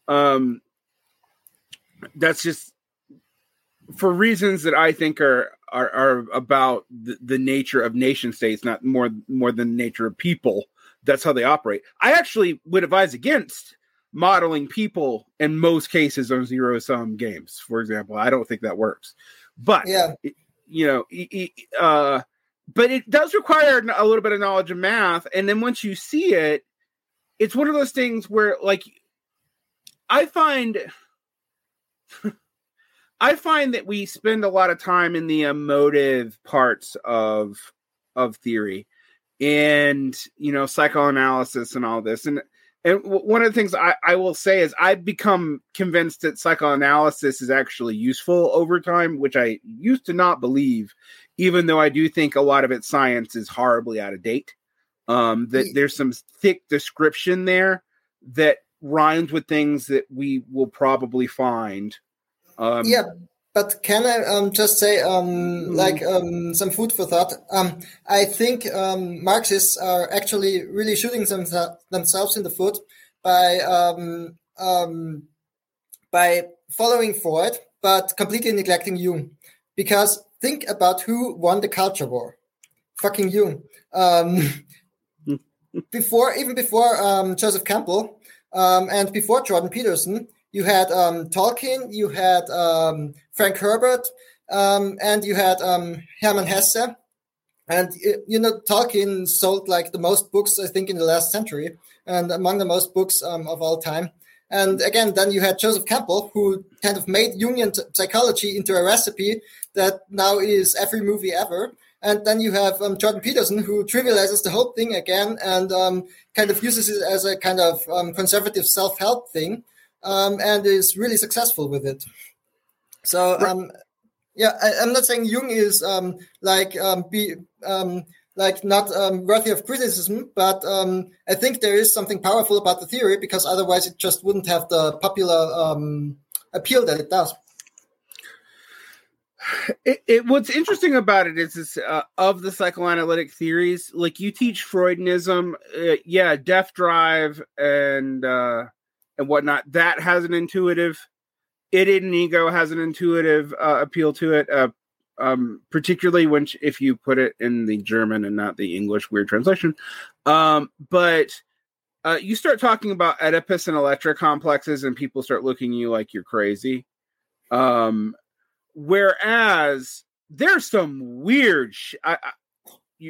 um, that's just for reasons that I think are are, are about the, the nature of nation states, not more more than the nature of people. That's how they operate. I actually would advise against modeling people in most cases on zero sum games. For example, I don't think that works. But yeah, you know, uh, but it does require a little bit of knowledge of math and then once you see it it's one of those things where like i find i find that we spend a lot of time in the emotive parts of of theory and you know psychoanalysis and all this and and one of the things I, I will say is I've become convinced that psychoanalysis is actually useful over time, which I used to not believe even though I do think a lot of its science is horribly out of date. Um, that there's some thick description there that rhymes with things that we will probably find. Um, yeah, but can I um, just say, um, mm-hmm. like, um, some food for thought? Um, I think um, Marxists are actually really shooting them, themselves in the foot by um, um, by following Freud, but completely neglecting Jung, because think about who won the culture war. Fucking Jung. Um, before, even before um, Joseph Campbell um, and before Jordan Peterson, you had um, Tolkien, you had um, Frank Herbert, um, and you had Hermann Hesse. And you know, Tolkien sold like the most books, I think, in the last century, and among the most books of all time. And again, then you had Joseph Campbell, who kind of made Jungian psychology into a recipe that now is every movie ever. And then you have um, Jordan Peterson, who trivializes the whole thing again and um, kind of uses it as a kind of um, conservative self help thing um, and is really successful with it. So, um, yeah, I, am not saying Jung is um, like be like not worthy of criticism, but I think there is something powerful about the theory because otherwise it just wouldn't have the popular appeal that it does. It, it, what's interesting about it is this uh, of the psychoanalytic theories like you teach freudianism uh, yeah death drive and uh and whatnot. That has an intuitive it in ego has an intuitive uh, appeal to it uh um particularly when if you put it in the german and not the english weird translation. Um but uh you start talking about oedipus and electra complexes and people start looking at you like you're crazy. Um Whereas there's some weird, sh- I, I,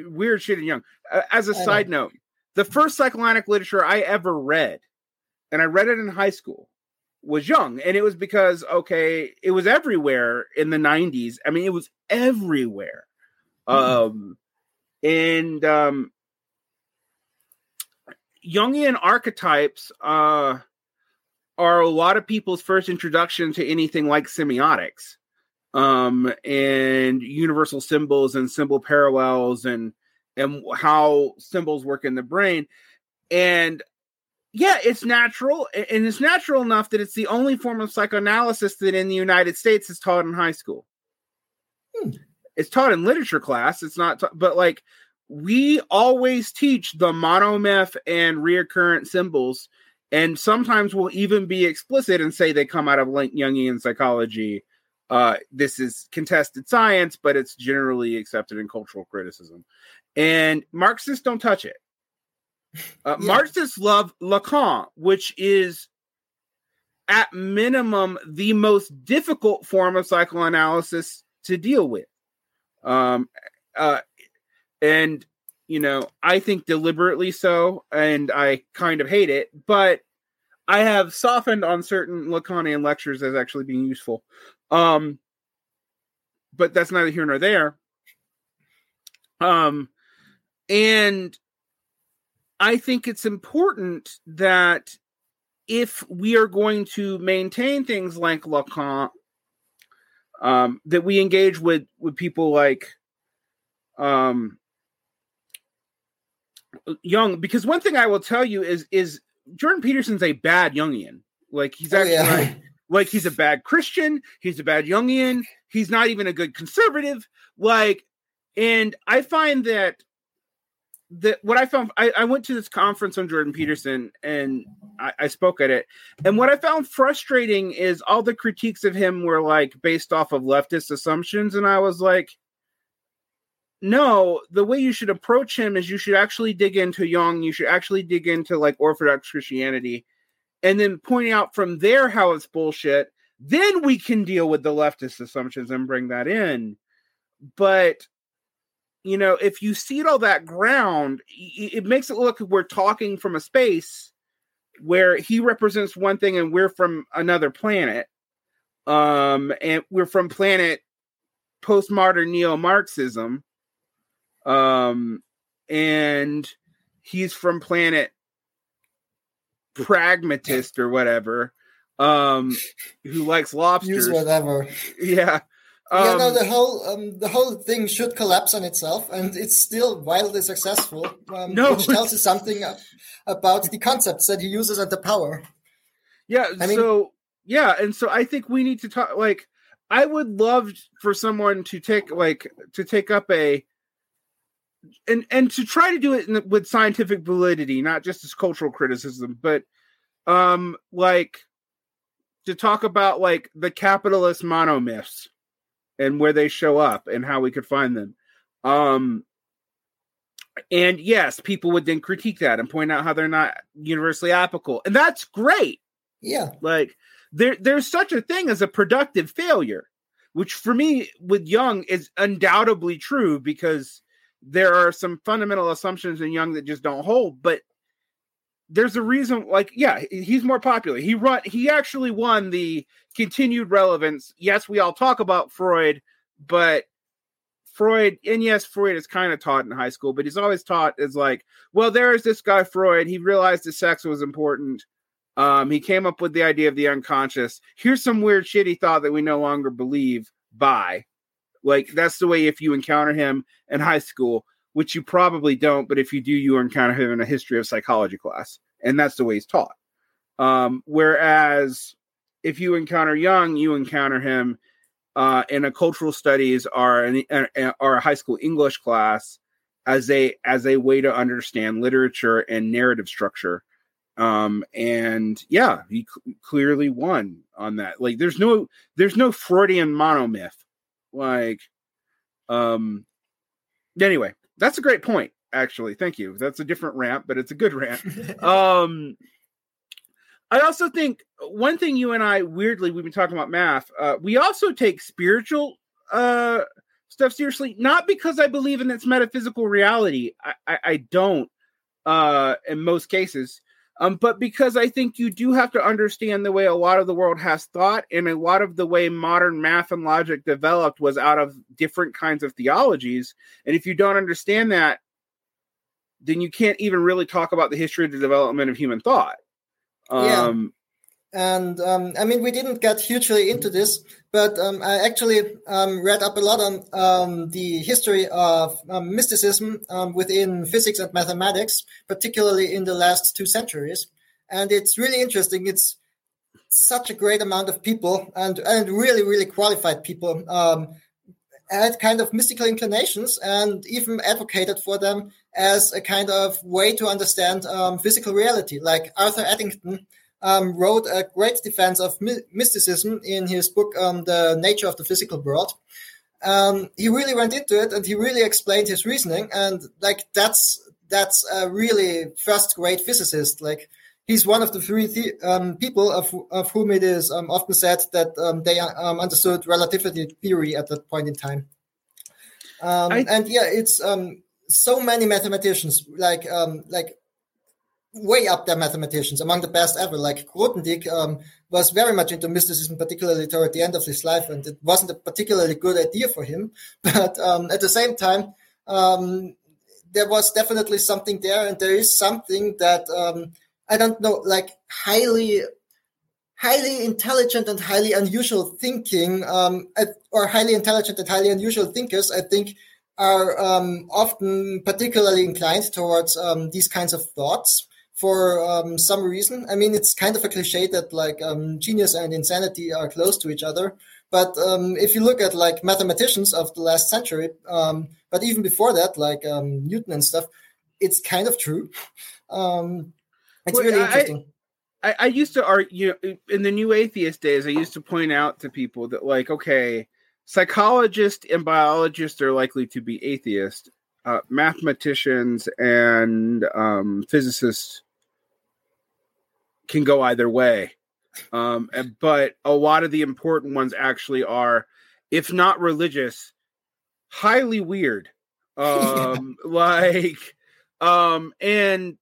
weird shit in Jung. Uh, as a side note, the first psychoanalytic literature I ever read, and I read it in high school, was Jung. And it was because, okay, it was everywhere in the 90s. I mean, it was everywhere. Mm-hmm. Um, and um, Jungian archetypes uh, are a lot of people's first introduction to anything like semiotics um, and universal symbols and symbol parallels and and how symbols work in the brain. And yeah, it's natural, and it's natural enough that it's the only form of psychoanalysis that in the United States is taught in high school. Hmm. It's taught in literature class. It's not, ta- but like we always teach the monomyth and reoccurrent symbols, and sometimes we'll even be explicit and say they come out of Jungian psychology. Uh, this is contested science, but it's generally accepted in cultural criticism. And Marxists don't touch it. Uh, yeah. Marxists love Lacan, which is at minimum the most difficult form of psychoanalysis to deal with. Um, uh, and you know, I think deliberately so, and I kind of hate it, but I have softened on certain Lacanian lectures as actually being useful. Um, but that's neither here nor there. Um, and I think it's important that if we are going to maintain things like Lacan, um, that we engage with with people like um, Jung, because one thing I will tell you is is Jordan Peterson's a bad Jungian. Like he's actually oh, yeah. like, like he's a bad Christian. He's a bad Jungian. He's not even a good conservative. Like, and I find that that what I found, I, I, went to this conference on Jordan Peterson and I, I, spoke at it. And what I found frustrating is all the critiques of him were like based off of leftist assumptions. And I was like, no, the way you should approach him is you should actually dig into Jung. You should actually dig into like Orthodox Christianity and then point out from there how it's bullshit. Then we can deal with the leftist assumptions and bring that in. But you know, if you cede all that ground, it makes it look like we're talking from a space where he represents one thing and we're from another planet. Um, and we're from planet postmodern neo Marxism. Um, and he's from planet pragmatist or whatever. Um, who likes lobsters. Use whatever. Yeah. Um, yeah, no, um, the whole um, the whole thing should collapse on itself, and it's still wildly successful. Um, no, which tells you something about the concepts that he uses and the power. Yeah. I mean, so yeah, and so I think we need to talk. Like, I would love for someone to take like to take up a and and to try to do it in, with scientific validity, not just as cultural criticism, but um like to talk about like the capitalist monomyths and where they show up and how we could find them. Um, and yes, people would then critique that and point out how they're not universally applicable, and that's great. Yeah, like there, there's such a thing as a productive failure, which for me with Jung is undoubtedly true because there are some fundamental assumptions in Jung that just don't hold. But there's a reason like yeah he's more popular. He run he actually won the continued relevance. Yes we all talk about freud but freud and yes freud is kind of taught in high school but he's always taught as like well there's this guy freud. He realized that sex was important. Um he came up with the idea of the unconscious. Here's some weird shit he thought that we no longer believe by. Like that's the way if you encounter him in high school which you probably don't, but if you do, you encounter him in a history of psychology class, and that's the way he's taught. Um, whereas if you encounter Jung, you encounter him uh, in a cultural studies or an, or a high school English class as a as a way to understand literature and narrative structure. Um, and yeah, he cl- clearly won on that. Like, there's no there's no Freudian monomyth. Like, um, anyway, that's a great point, actually. Thank you. That's a different rant, but it's a good rant. um, I also think one thing you and I weirdly we've been talking about math. Uh, we also take spiritual uh, stuff seriously, not because I believe in its metaphysical reality. I, I, I don't. uh, in most cases. Um, but because I think you do have to understand the way a lot of the world has thought, and a lot of the way modern math and logic developed was out of different kinds of theologies. And if you don't understand that, then you can't even really talk about the history of the development of human thought. Um, yeah. And um, I mean, we didn't get hugely into this, but um, I actually um, read up a lot on um, the history of um, mysticism um, within physics and mathematics, particularly in the last two centuries. And it's really interesting. It's such a great amount of people and, and really, really qualified people had kind of mystical inclinations and even advocated for them as a kind of way to understand physical reality. Like Arthur Eddington um, wrote a great defense of my- mysticism in his book, um, The Nature of the Physical World. Um, he really went into it and he really explained his reasoning. And like, that's, that's a really first great physicist. Like, he's one of the three th- um, people of, of whom it is um, often said that um, they um, understood relativity theory at that point in time. Um, I... and yeah, it's um, so many mathematicians, like like way up there mathematicians, among the best ever. Like Grothendieck was very much into mysticism, particularly toward the end of his life, and it wasn't a particularly good idea for him. But at the same time, there was definitely something there, and there is something that I don't know, like highly, highly intelligent and highly unusual thinking, um, or highly intelligent and highly unusual thinkers, I think, are um, often particularly inclined towards um, these kinds of thoughts for um, some reason. I mean, it's kind of a cliche that like um, genius and insanity are close to each other. But um, if you look at like mathematicians of the last century, but even before that, like Newton and stuff, it's kind of true. It's well, really interesting. I, I, I used to argue in the new atheist days. I used to point out to people that, like, okay, psychologists and biologists are likely to be atheists. Uh, mathematicians and um, physicists can go either way. Um, but a lot of the important ones actually are, if not religious, highly weird. Um, like, um, and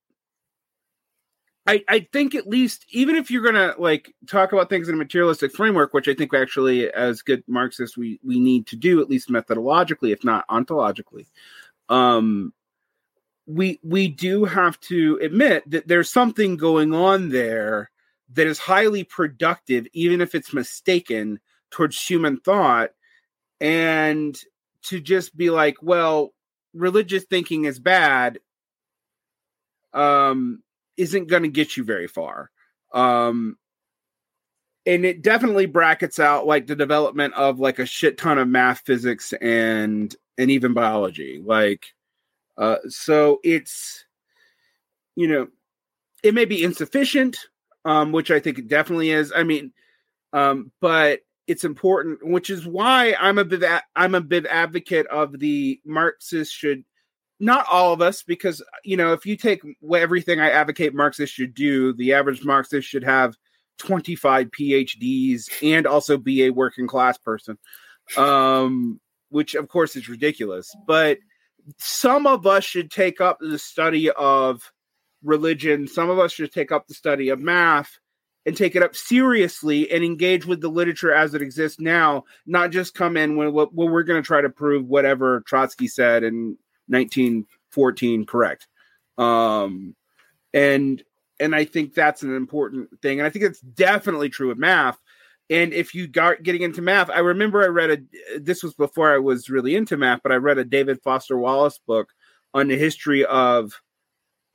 I, I think at least even if you're gonna like talk about things in a materialistic framework, which I think actually as good Marxists we we need to do at least methodologically, if not ontologically, um, we we do have to admit that there's something going on there that is highly productive, even if it's mistaken towards human thought, and to just be like, well, religious thinking is bad. Um, isn't going to get you very far. Um, and it definitely brackets out like the development of like a shit ton of math, physics, and and even biology. Like, uh, so it's you know, it may be insufficient, um, which I think it definitely is. I mean, um, but it's important, which is why I'm a bit I'm a big advocate of the Marxists should not all of us, because you know, if you take everything I advocate Marxists should do, the average Marxist should have 25 PhDs and also be a working class person, um, which of course is ridiculous. But some of us should take up the study of religion. Some of us should take up the study of math and take it up seriously and engage with the literature as it exists now, not just come in when, when we're going to try to prove whatever Trotsky said in 1914 correct. Um, and and I think that's an important thing. And I think it's definitely true of math. And if you got getting into math, I remember I read a this was before I was really into math, but I read a David Foster Wallace book on the history of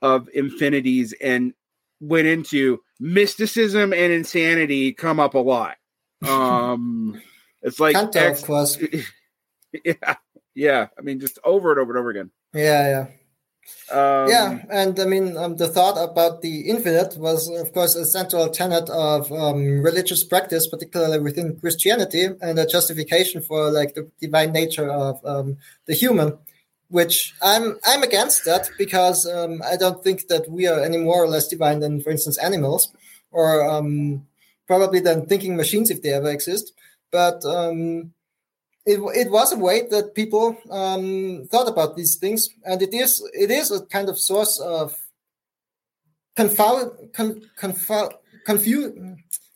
of infinities and went into mysticism and insanity come up a lot. Um it's like of yeah. Yeah, I mean, just over and over and over again. Yeah, yeah. Um, yeah, and I mean, um, the thought about the infinite was, of course, a central tenet of um, religious practice, particularly within Christianity, and a justification for like the divine nature of um, the human. Which I'm I'm against that because um, I don't think that we are any more or less divine than, for instance, animals, or um, probably than thinking machines if they ever exist. But it, it was a way that people um, thought about these things, and it is it is a kind of source of confound, con, confound, confuse,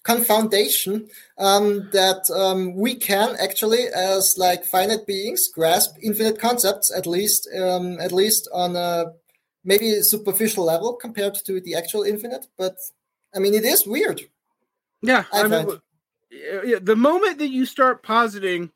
confoundation um, that um, we can actually, as like finite beings, grasp infinite concepts at least, um, at least on a maybe superficial level compared to the actual infinite. But I mean, it is weird. Yeah, I, I mean, the moment that you start positing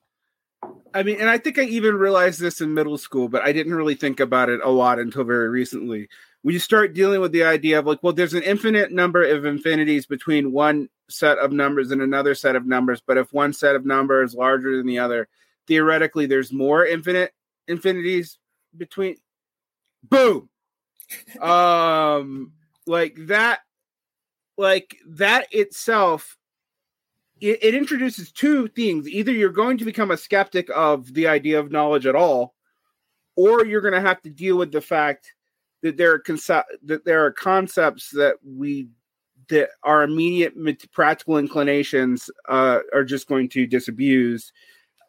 I mean, and I think I even realized this in middle school, but I didn't really think about it a lot until very recently. When you start dealing with the idea of like, well, there's an infinite number of infinities between one set of numbers and another set of numbers, but if one set of numbers is larger than the other, theoretically, there's more infinite infinities between. Boom. um, like that, like that itself it, it introduces two things. Either you're going to become a skeptic of the idea of knowledge at all, or you're going to have to deal with the fact that there are that there are concepts that we that our immediate practical inclinations uh, are just going to disabuse,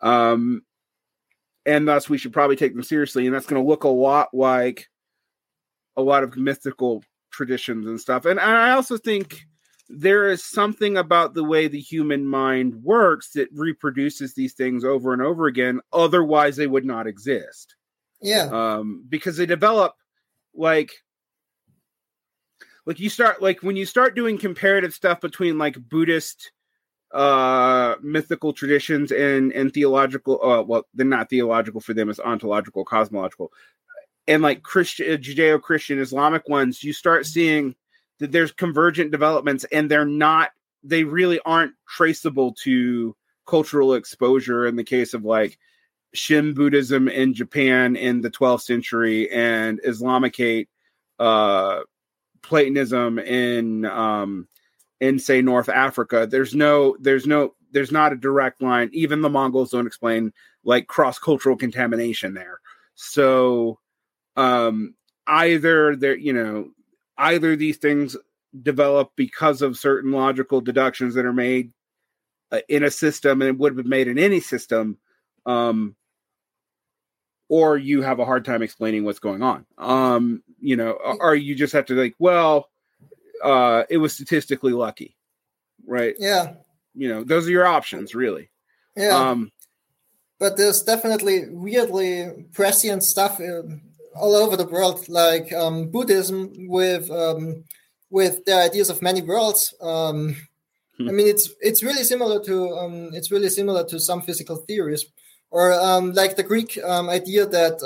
um, and thus we should probably take them seriously. And that's going to look a lot like a lot of mystical traditions and stuff. And, and I also think there is something about the way the human mind works that reproduces these things over and over again. Otherwise they would not exist. Yeah. Um because they develop like like you start like when you start doing comparative stuff between like buddhist uh mythical traditions and and theological uh well they're not theological for them it's ontological cosmological and like christian judeo-christian islamic ones you start seeing that there's convergent developments and they're not they really aren't traceable to cultural exposure in the case of like Shin Buddhism in Japan in the 12th century and Islamicate uh, Platonism in um, in say North Africa. There's no there's no there's not a direct line. Even the Mongols don't explain like cross cultural contamination there. So um, either there you know either these things develop because of certain logical deductions that are made uh, in a system and it would have been made in any system um, or you have a hard time explaining what's going on. Um, you know or you just have to like well uh, it was statistically lucky right? Yeah. You know those are your options really. Yeah. Um, but there's definitely weirdly prescient stuff in, all over the world, like um, Buddhism with um, with the ideas of many worlds. Um, hmm. I mean, it's it's really similar to um, it's really similar to some physical theories, or um, like the Greek um, idea that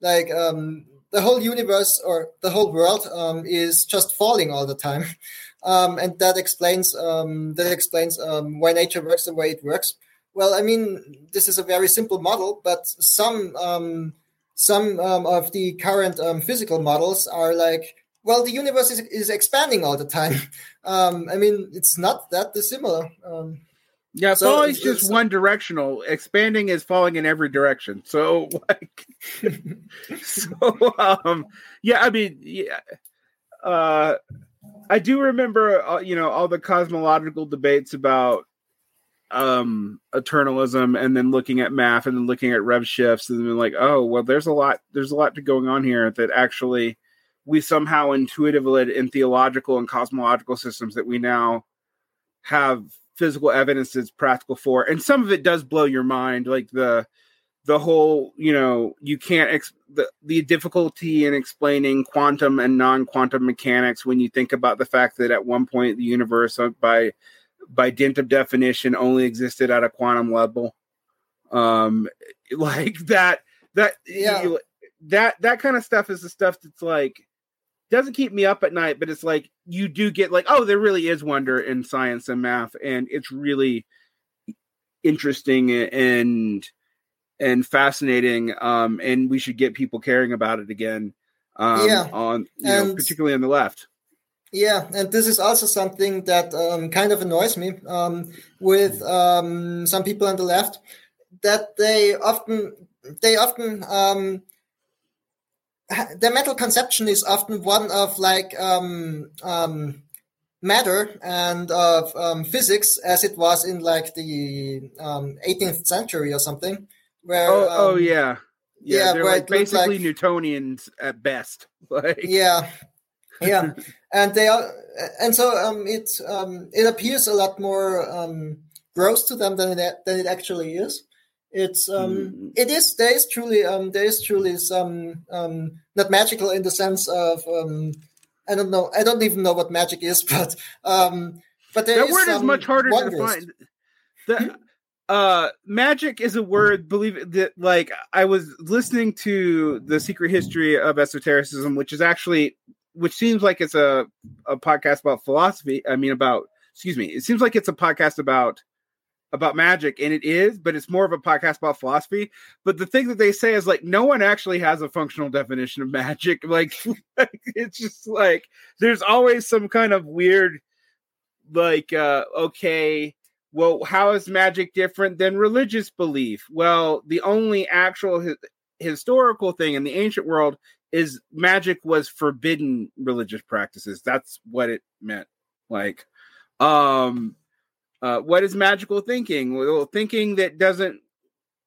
like the whole universe or the whole world is just falling all the time, and that explains that explains why nature works the way it works. Well, I mean, this is a very simple model, but some some um, of the current um, physical models are like, well, the universe is, is expanding all the time. Um, I mean, it's not that dissimilar. Um, yeah, so falling is just one directional. Expanding is falling in every direction. So, like, so um, yeah, I mean, yeah, uh, I do remember, uh, you know, all the cosmological debates about um eternalism and then looking at math and then looking at red shifts and then like oh well there's a lot there's a lot to going on here that actually we somehow intuitively in theological and cosmological systems that we now have physical evidence that's practical for. And some of it does blow your mind like the the whole you know you can't ex- the, the difficulty in explaining quantum and non-quantum mechanics when you think about the fact that at one point the universe uh, by by dint of definition only existed at a quantum level. Um like that that yeah. you, that that kind of stuff is the stuff that's like doesn't keep me up at night but it's like you do get like oh there really is wonder in science and math and it's really interesting and and fascinating um and we should get people caring about it again um yeah. on you know particularly on the left yeah, and this is also something that um, kind of annoys me um, with um, some people on the left that they often they often um, their mental conception is often one of like um, um, matter and of physics as it was in like the 18th century or something. Where oh, oh yeah. Yeah, yeah they're like basically like, Newtonians at best. Like yeah, yeah, and they are, and so um, it um, it appears a lot more um, gross to them than it than it actually is. It's um, mm. it is there is truly um, there is truly some um, not magical in the sense of um, I don't know I don't even know what magic is, but um, but that word is much harder wonders. to find. The, hmm? uh, magic is a word. Believe it, that like I was listening to the secret history of esotericism, which is actually which seems like it's a a podcast about philosophy. I mean about excuse me. It seems like it's a podcast about about magic and it is but it's more of a podcast about philosophy but the thing that they say is like no one actually has a functional definition of magic like, it's just like there's always some kind of weird like uh okay well how is magic different than religious belief well the only actual hi- historical thing in the ancient world is magic was forbidden religious practices that's what it meant like um uh, what is magical thinking? Well, thinking that doesn't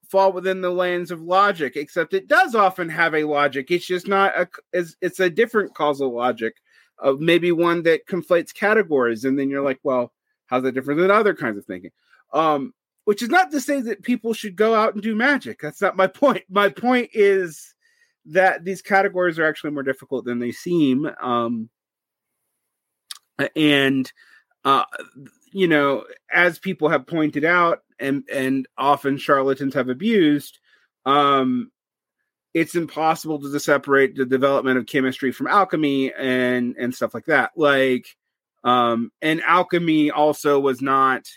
fall within the lanes of logic, except it does often have a logic. It's just not a it's, it's a different causal logic of maybe one that conflates categories, and then you're like, well, how's that different than other kinds of thinking? Um, which is not to say that people should go out and do magic. That's not my point. My point is that these categories are actually more difficult than they seem. Um, and uh, you know, as people have pointed out, and and often charlatans have abused, um, it's impossible to separate the development of chemistry from alchemy and and stuff like that. Like, um, and alchemy also was not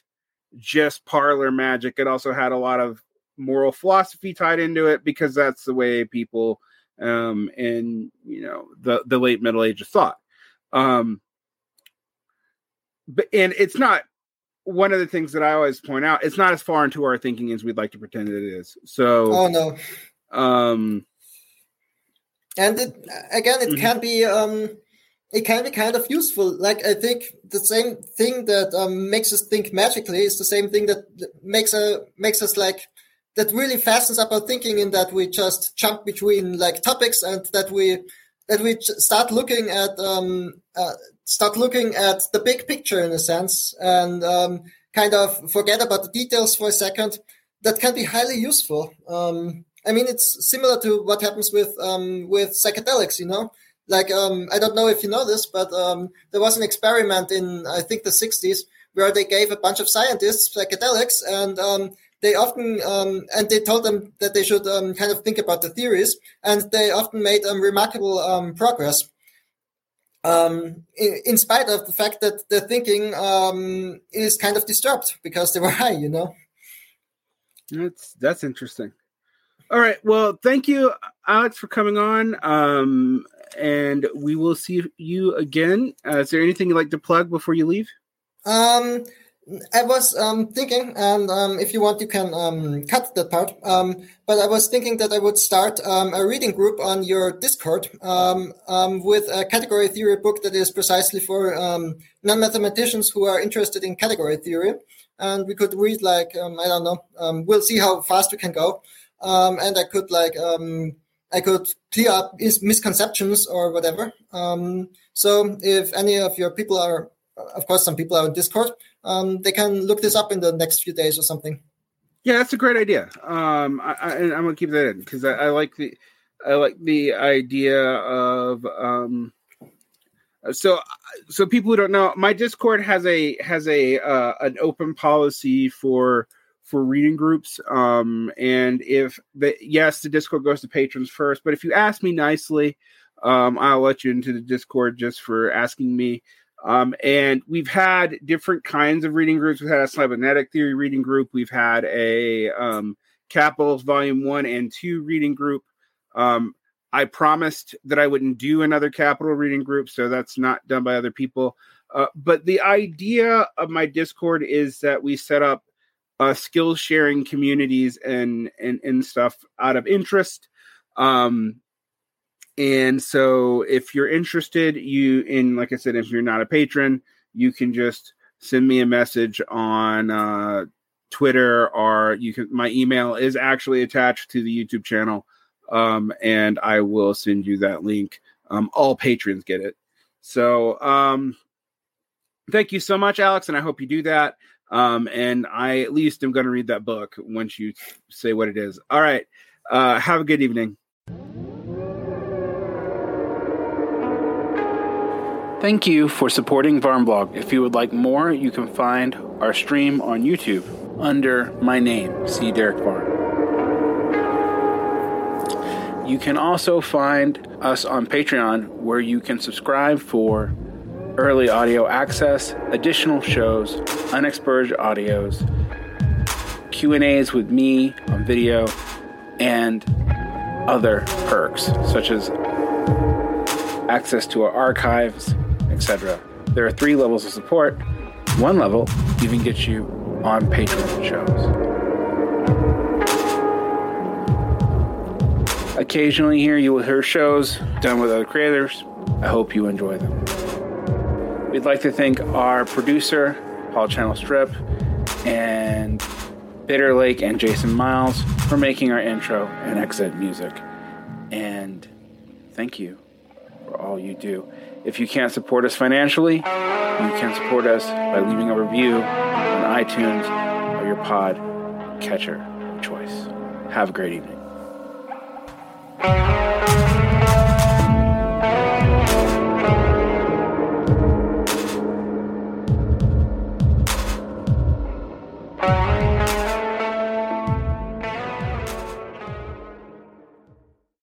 just parlor magic; it also had a lot of moral philosophy tied into it because that's the way people um in you know the the late middle ages thought um but and it's not one of the things that I always point out. It's not as far into our thinking as we'd like to pretend it is. So, oh no, um, and it, again, it mm-hmm. can be um, it can be kind of useful. Like I think the same thing that um, makes us think magically is the same thing that makes a makes us like that really fastens up our thinking in that we just jump between like topics and that we that we start looking at um, uh, start looking at the big picture in a sense and um, kind of forget about the details for a second. That can be highly useful. Um, I mean, it's similar to what happens with um, with psychedelics. You know, like um, I don't know if you know this, but um, there was an experiment in I think the '60s where they gave a bunch of scientists psychedelics and they often um, and they told them that they should um, kind of think about the theories, and they often made um, remarkable um, progress. Um, in, in, spite of the fact that the thinking um, is kind of disturbed because they were high, you know. That's that's interesting. All right. Well, thank you, Alex, for coming on. and we will see you again. Uh, is there anything you'd like to plug before you leave? Um, I was um, thinking, and um, if you want, you can um, cut that part. Um, but I was thinking that I would start um, a reading group on your Discord um, with a category theory book that is precisely for non mathematicians who are interested in category theory. And we could read, like, I don't know, we'll see how fast we can go. and I could, like, I could clear up misconceptions or whatever. so if any of your people are, of course, some people are on Discord um, they can look this up in the next few days or something. Yeah, that's a great idea. Um, I, I, am gonna keep that in because I, I, like the I like the idea of um, so so people who don't know, my Discord has a has a uh, an open policy for for reading groups. Um, and if the yes, the Discord goes to patrons first, but if you ask me nicely, um, I'll let you into the Discord just for asking me. Um, and we've had different kinds of reading groups. We've had a cybernetic theory reading group. We've had a um, Capitals Volume One and Two reading group. Um, I promised that I wouldn't do another capital reading group, so that's not done by other people. Uh, but the idea of my Discord is that we set up uh, skills sharing communities and, and and stuff out of interest. Um, and so if you're interested, you in like I said, if you're not a patron, you can just send me a message on uh, Twitter or you can my email is actually attached to the YouTube channel. Um, and I will send you that link. Um, all patrons get it. So, um, thank you so much, Alex, and I hope you do that. Um, and I at least am going to read that book once you say what it is. All right. Uh, have a good evening. Thank you for supporting Varn Vlog. If you would like more, you can find our stream on YouTube under my name, C. Derrick Varn. You can also find us on Patreon, where you can subscribe for early audio access, additional shows, unexpurged audios, Q&As with me on video, and other perks such as access to our archives, etc. There are three levels of support. One level even gets you on Patreon shows. Occasionally, here you will hear shows done with other creators. I hope you enjoy them. We'd like to thank our producer, Paul Channel Strip, and Bitter Lake and Jason Miles for making our intro and exit music. And thank you for all you do. If you can't support us financially, you can support us by leaving a review on iTunes or your pod catcher of choice. Have a great evening.